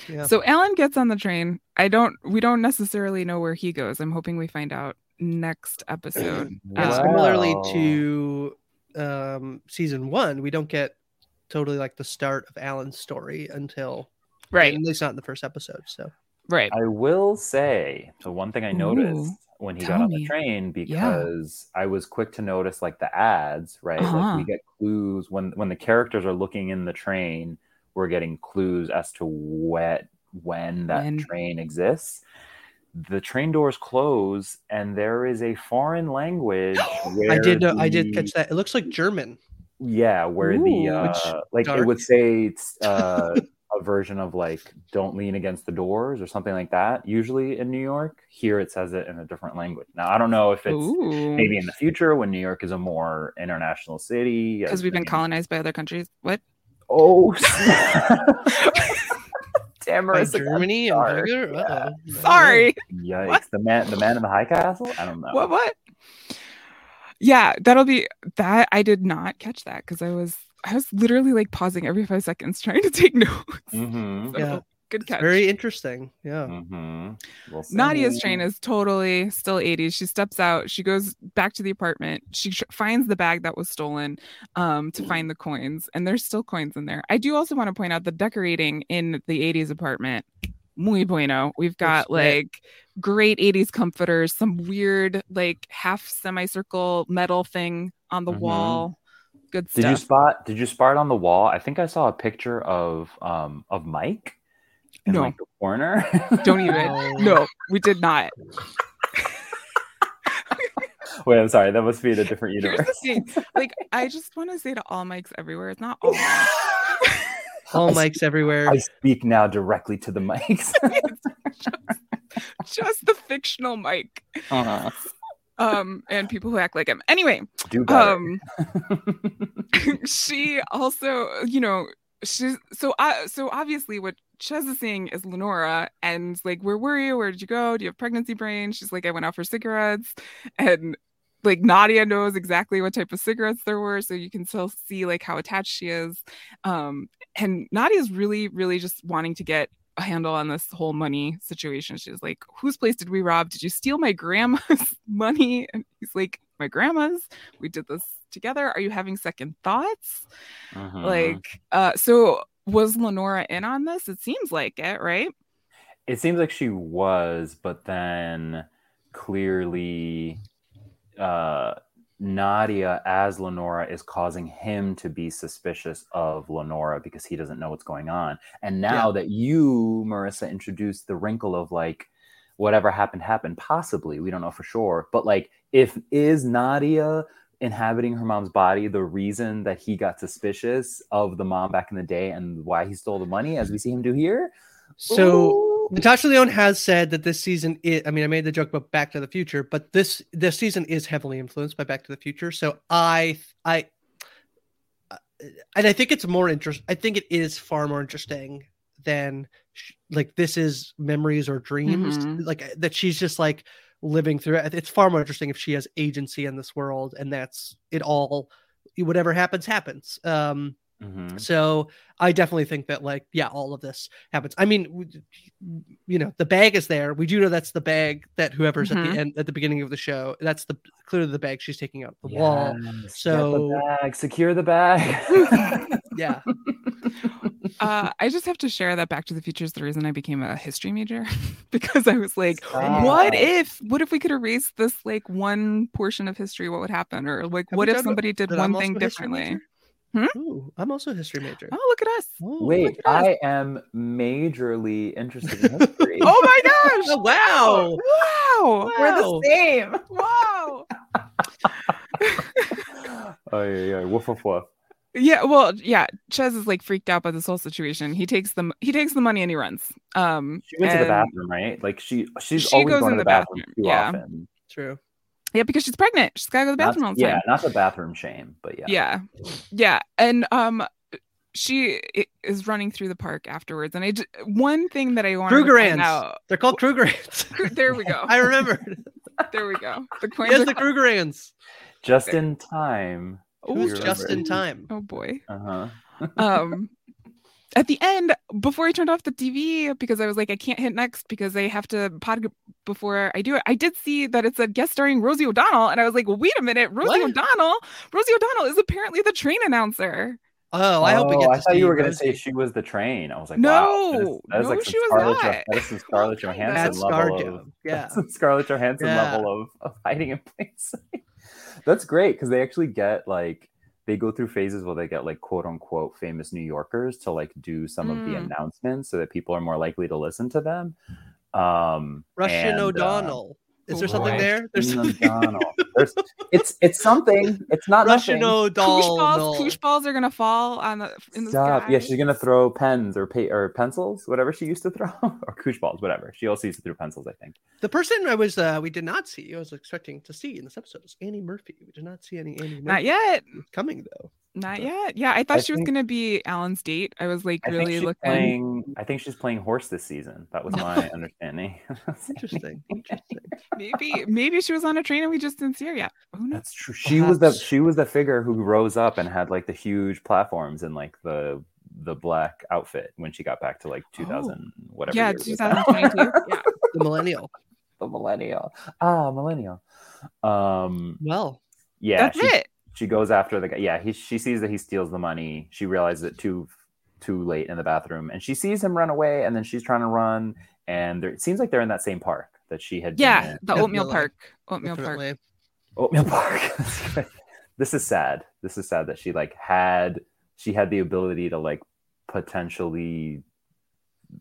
Yeah. So Alan gets on the train. I don't we don't necessarily know where he goes. I'm hoping we find out next episode. And Uh, similarly to um, season one, we don't get totally like the start of Alan's story until Right, at least not in the first episode. So right. I will say the one thing I noticed Ooh, when he got on me. the train because I was quick to notice like the ads, right? Like Uh-huh. we get clues when when the characters are looking in the train, we're getting clues as to what when that When. train exists. The train doors close and there is a foreign language. Where I did know, I did catch that. It looks like German. Yeah, where Ooh, the uh, like it would say it's uh, a version of like "Don't lean against the doors" or something like that. Usually in New York, here it says it in a different language. Now I don't know if it's Ooh. maybe in the future when New York is a more international city because we've been as colonized by other countries. What? Oh, damn, By Germany and Yeah. Uh-oh. Sorry. Yikes! What? The man, the man in the high castle. I don't know. What? What? Yeah, that'll be that. I did not catch that because I was I was literally like pausing every five seconds trying to take notes. Mm-hmm. So, Yeah. good catch. Very interesting. Yeah. Mm-hmm. We'll. Nadia's train is totally still 80s. She steps out. She goes back to the apartment. She tr- finds the bag that was stolen um, to find the coins, and there's still coins in there. I do also want to point out the decorating in the 80s apartment. Muy bueno. We've got shit. like great 80s comforters, some weird like half semicircle metal thing on the Mhm. wall. Good Did you stuff. spot? Did you spot it on the wall? I think I saw a picture of um of Mike in No. like the corner. Don't even. No. No, we did not. Wait, I'm sorry. That must be in a different Here's universe. the thing. Like, I just want to say to all mics everywhere, it's not all mics. All I mics everywhere. I speak now directly to the mics. just the fictional Mike. uh-huh. Um, and people who act like him. Anyway, um, she also, you know, she's so uh, so obviously what Chez is seeing is Lenora, and like, where were you? Where did you go? Do you have pregnancy brain? She's like, I went out for cigarettes, and like Nadia knows exactly what type of cigarettes there were, so you can still see like how attached she is. Um, and Nadia's really, really just wanting to get a handle on this whole money situation. She's like, whose place did we rob? Did you steal my grandma's money? And he's like, my grandma's. We did this together. Are you having second thoughts? Mhm. Like, uh, so was Lenora in on this? It seems like it, right? it seems like she was, but then clearly uh Nadia as Lenora is causing him to be suspicious of Lenora because he doesn't know what's going on. And now that you, Marissa, introduced the wrinkle of like whatever happened happened, possibly, we don't know for sure. But like if is Nadia inhabiting her mom's body the reason that he got suspicious of the mom back in the day and why he stole the money as we see him do here? So Ooh. Natasha Lyonne has said that this season is, I mean, I made the joke about Back to the Future, but this this season is heavily influenced by Back to the Future. So I I and I think it's more interest I think it is far more interesting than sh- like this is memories or dreams Mhm. like uh, that she's just like living through it. It's far more interesting if she has agency in this world and that's it all whatever happens happens. Um Mhm. so I definitely think that, like, yeah, all of this happens. I mean, you know, the bag is there. We do know that's the bag that whoever's at Mhm. the end at the beginning of the show. That's the clearly the bag she's taking out the wall. Yes, get So- the bag, secure the bag. Yeah, uh, I just have to share that Back to the Future is the reason I became a history major because I was like, Stop. what if, what if we could erase this like one portion of history? What would happen? Or like, Have what if talked about somebody did one thing also a differently? Major? Ooh, I'm also a history major. Oh, look at us! Oh, Wait, at us. I am majorly interested in history. Oh my gosh! Oh, wow. Wow! We're the same. Wow! oh yeah, yeah. Woof woof woof. Yeah, well, yeah. Chez is like freaked out by this whole situation. He takes the he takes the money and he runs. Um, She went to the bathroom, right? Like she she's She always goes going in to the the bathroom, bathroom, too yeah. often. True. Yeah, because she's pregnant. She's gotta go to the Not- bathroom all the yeah, time. not the bathroom shame, but yeah. yeah yeah and um she is running through the park afterwards and i j- one thing that i wanted to point Krugerrands. out They're called Krugerrands. there we go I remembered. there we go the coins yes, are the Krugerrands. Just in time. Ooh, Who's just in time? oh boy Uh huh. um at the end before i turned off the tv because i was like i can't hit next because i have to pod before i do it i did see that it said guest starring rosie o'donnell and i was like well wait a minute rosie What? o'donnell rosie o'donnell is apparently the train announcer Oh, I hope we oh, get. I thought see you were going to say she was the train. I was like, No, wow, that is, that is no, like some she was Scarlett, not. Jo- that is some Scarlett Johansson That's level ScarJo. of Yeah. Scarlett Johansson Yeah. level of, of hiding in plain sight. That's great because they actually get like they go through phases where they get like quote unquote famous New Yorkers to like do some of the Mm. announcements so that people are more likely to listen to them. Um, Russian and, uh, O'Donnell. Is there Oh, something there? There's something. There's, it's it's something. It's not Russian nothing. Koosh O'Donnell. balls, koosh balls are gonna fall on the in the Stop. sky. Yeah, she's gonna throw pens or pa- or pencils, whatever she used to throw, or koosh balls, whatever. She also used to throw pencils, I think. The person I was uh we did not see, I was expecting to see in this episode was Annie Murphy. We did not see any Annie Murphy Not yet. coming though. Not yet. Yeah, I thought I she was gonna be Alan's date. I was like I really looking. playing. I think she's playing horse this season. That was my understanding. Interesting. Interesting. Maybe maybe she was on a train and we just didn't see her yet. Who knows? That's true. She was the she was the figure who rose up and had like the huge platforms and like the the black outfit when she got back to like 2000 whatever. Yeah, year was that? 2022. yeah. The millennial. the millennial. Ah, millennial. Um, Well, yeah, That's she, it. She goes after the guy. Yeah, he she sees that he steals the money. She realizes it too too late in the bathroom, and she sees him run away. And then she's trying to run, and there, it seems like they're in that same park that she had. Yeah, in. the oatmeal park. Oatmeal park. Oatmeal Park. this is sad. This is sad that she like had she had the ability to like potentially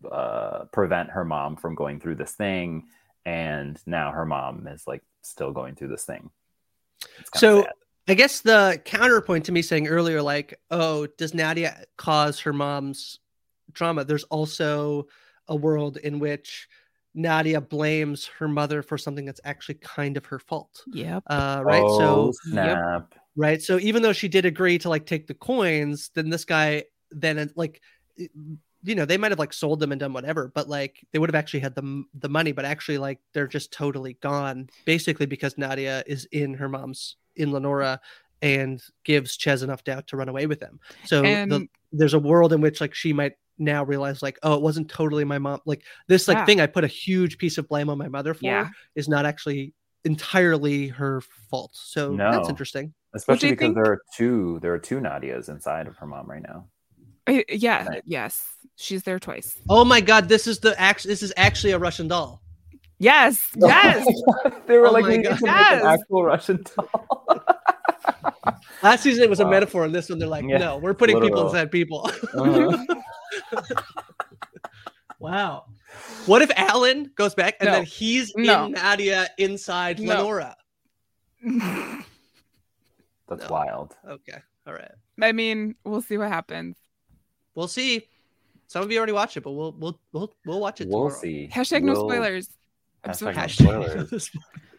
uh, prevent her mom from going through this thing, and now her mom is like still going through this thing. So sad. I guess the counterpoint to me saying earlier, like, oh, does Nadia cause her mom's trauma? There's also a world in which Nadia blames her mother for something that's actually kind of her fault. Yep. Uh, right. Oh, so snap. right. So even though she did agree to like take the coins, then this guy then uh, like you know they might have like sold them and done whatever, but like they would have actually had the the money, but actually like they're just totally gone, basically because Nadia is in her mom's in Lenora and gives Chez enough doubt to run away with them. So And the, there's a world in which like she might now realize like oh it wasn't totally my mom like this like Yeah. thing I put a huge piece of blame on my mother for Yeah. is not actually entirely her fault. So that's interesting. Especially because think- there are two there are two Nadias inside of her mom right now. I- yeah. Right. Yes. She's there twice. Oh my god, this is the act this is actually a Russian doll. Yes. Yes. they were Oh like, my we need God. to make Yes. an actual Russian doll. Last season it was a metaphor, and this one they're like, Yeah, no, we're putting people inside people. Uh-huh. wow. What if Alan goes back and No. then he's No. in Nadia inside No. Lenora? That's No. wild. Okay. All right. I mean, we'll see what happens. We'll see. Some of you already watched it, but we'll we'll we'll we'll watch it We'll tomorrow. see. Hashtag no We'll- spoilers. Hashtag no hashtag. spoilers.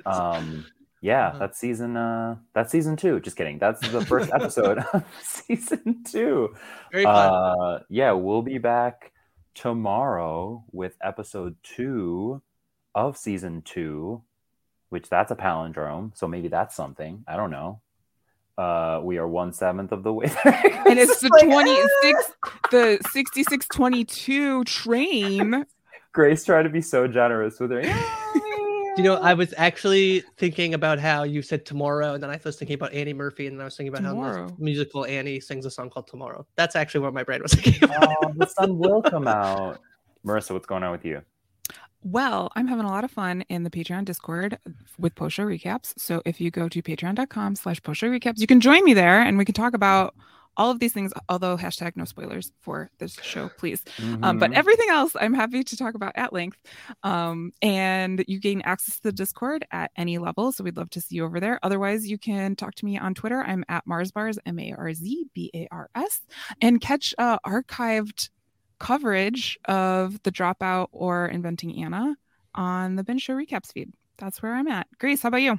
um yeah Uh-huh. that's season uh that's season two just kidding that's the first episode of season two Very fun. uh yeah we'll be back tomorrow with episode two of season two which that's a palindrome so maybe that's something i don't know uh we are one seventh of the way there. and it's the like, 26 the 6622 train grace tried to be so generous with her you know, I was actually thinking about how you said tomorrow, and then I was thinking about Annie Murphy, and then I was thinking about how Tomorrow. the musical Annie sings a song called Tomorrow. That's actually what my brain was thinking oh, about. oh, the sun will come out marissa what's going on with you Well, I'm having a lot of fun in the Patreon Discord with post show recaps. So if you go to patreon.com slash post show recaps, you can join me there and we can talk about all of these things, although hashtag no spoilers for this show, please. Um, but Mhm. everything else I'm happy to talk about at length. Um, and you gain access to the Discord at any level. So we'd love to see you over there. Otherwise, you can talk to me on Twitter. I'm at Marzbars, M A R Z B A R S, and catch uh, archived coverage of The Dropout or Inventing Anna on the Binge Show Recaps feed. That's where I'm at. Grace, how about you?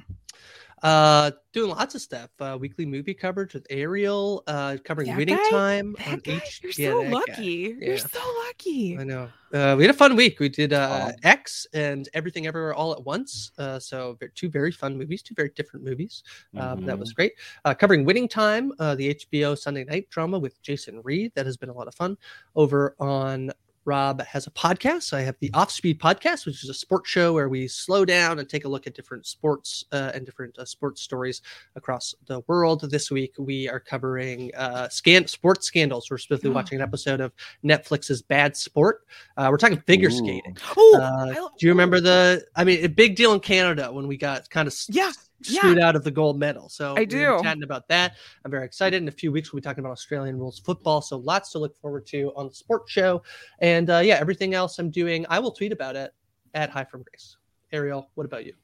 Uh, doing lots of stuff. Uh, weekly movie coverage with Ariel. Uh, covering That Winning guy? Time on That guy, H. you're yeah, so that guy. lucky. You're Yeah. so lucky. I know. Uh, we had a fun week. We did uh, Oh. X and Everything Everywhere All at Once. Uh, so two very fun movies, two very different movies. Um, That was great. Uh, covering Winning Time, uh, the HBO Sunday night drama with Jason Reed. That has been a lot of fun. Over on Rob has a podcast. I have the Off Speed podcast, which is a sports show where we slow down and take a look at different sports uh, and different uh, sports stories across the world. This week we are covering uh, scan sports scandals. We're specifically Oh. watching an episode of Netflix's Bad Sport. Uh, we're talking figure Ooh. skating. Oh, Uh, I lo- do you remember the? I mean, a big deal in Canada when we got kind of Yeah, screwed out of the gold medal. So I do. chatting about that. I'm very excited. In a few weeks, we'll be talking about Australian rules football. So lots to look forward to on the sports show. And uh, yeah, everything else I'm doing, I will tweet about it at Hi from Grace. Ariel, what about you?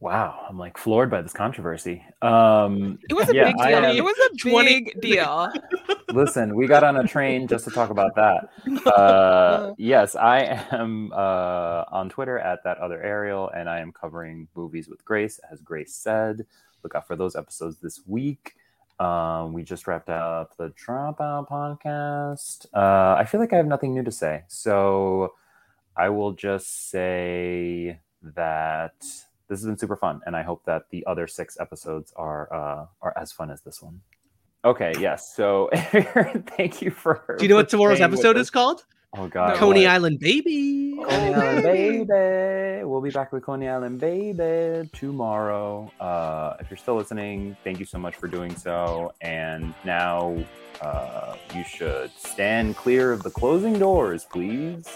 Wow, I'm like floored by this controversy. Um, it was a yeah, big deal. Am- It was a 20 big deal. Listen, we got on a train just to talk about that. Uh, yes, I am uh, on Twitter at that other Ariel, and I am covering movies with Grace, as Grace said. Look out for those episodes this week. Um, we just wrapped up the Dropout podcast. Uh, I feel like I have nothing new to say, so I will just say that this has been super fun, and I hope that the other six episodes are uh, are as fun as this one. Okay, yes. So thank you for. Do you know what tomorrow's episode is called? Oh God, Coney what? Island Baby. Coney Island baby. We'll be back with Coney Island baby tomorrow. Uh, if you're still listening, thank you so much for doing so. And now uh, you should stand clear of the closing doors, please.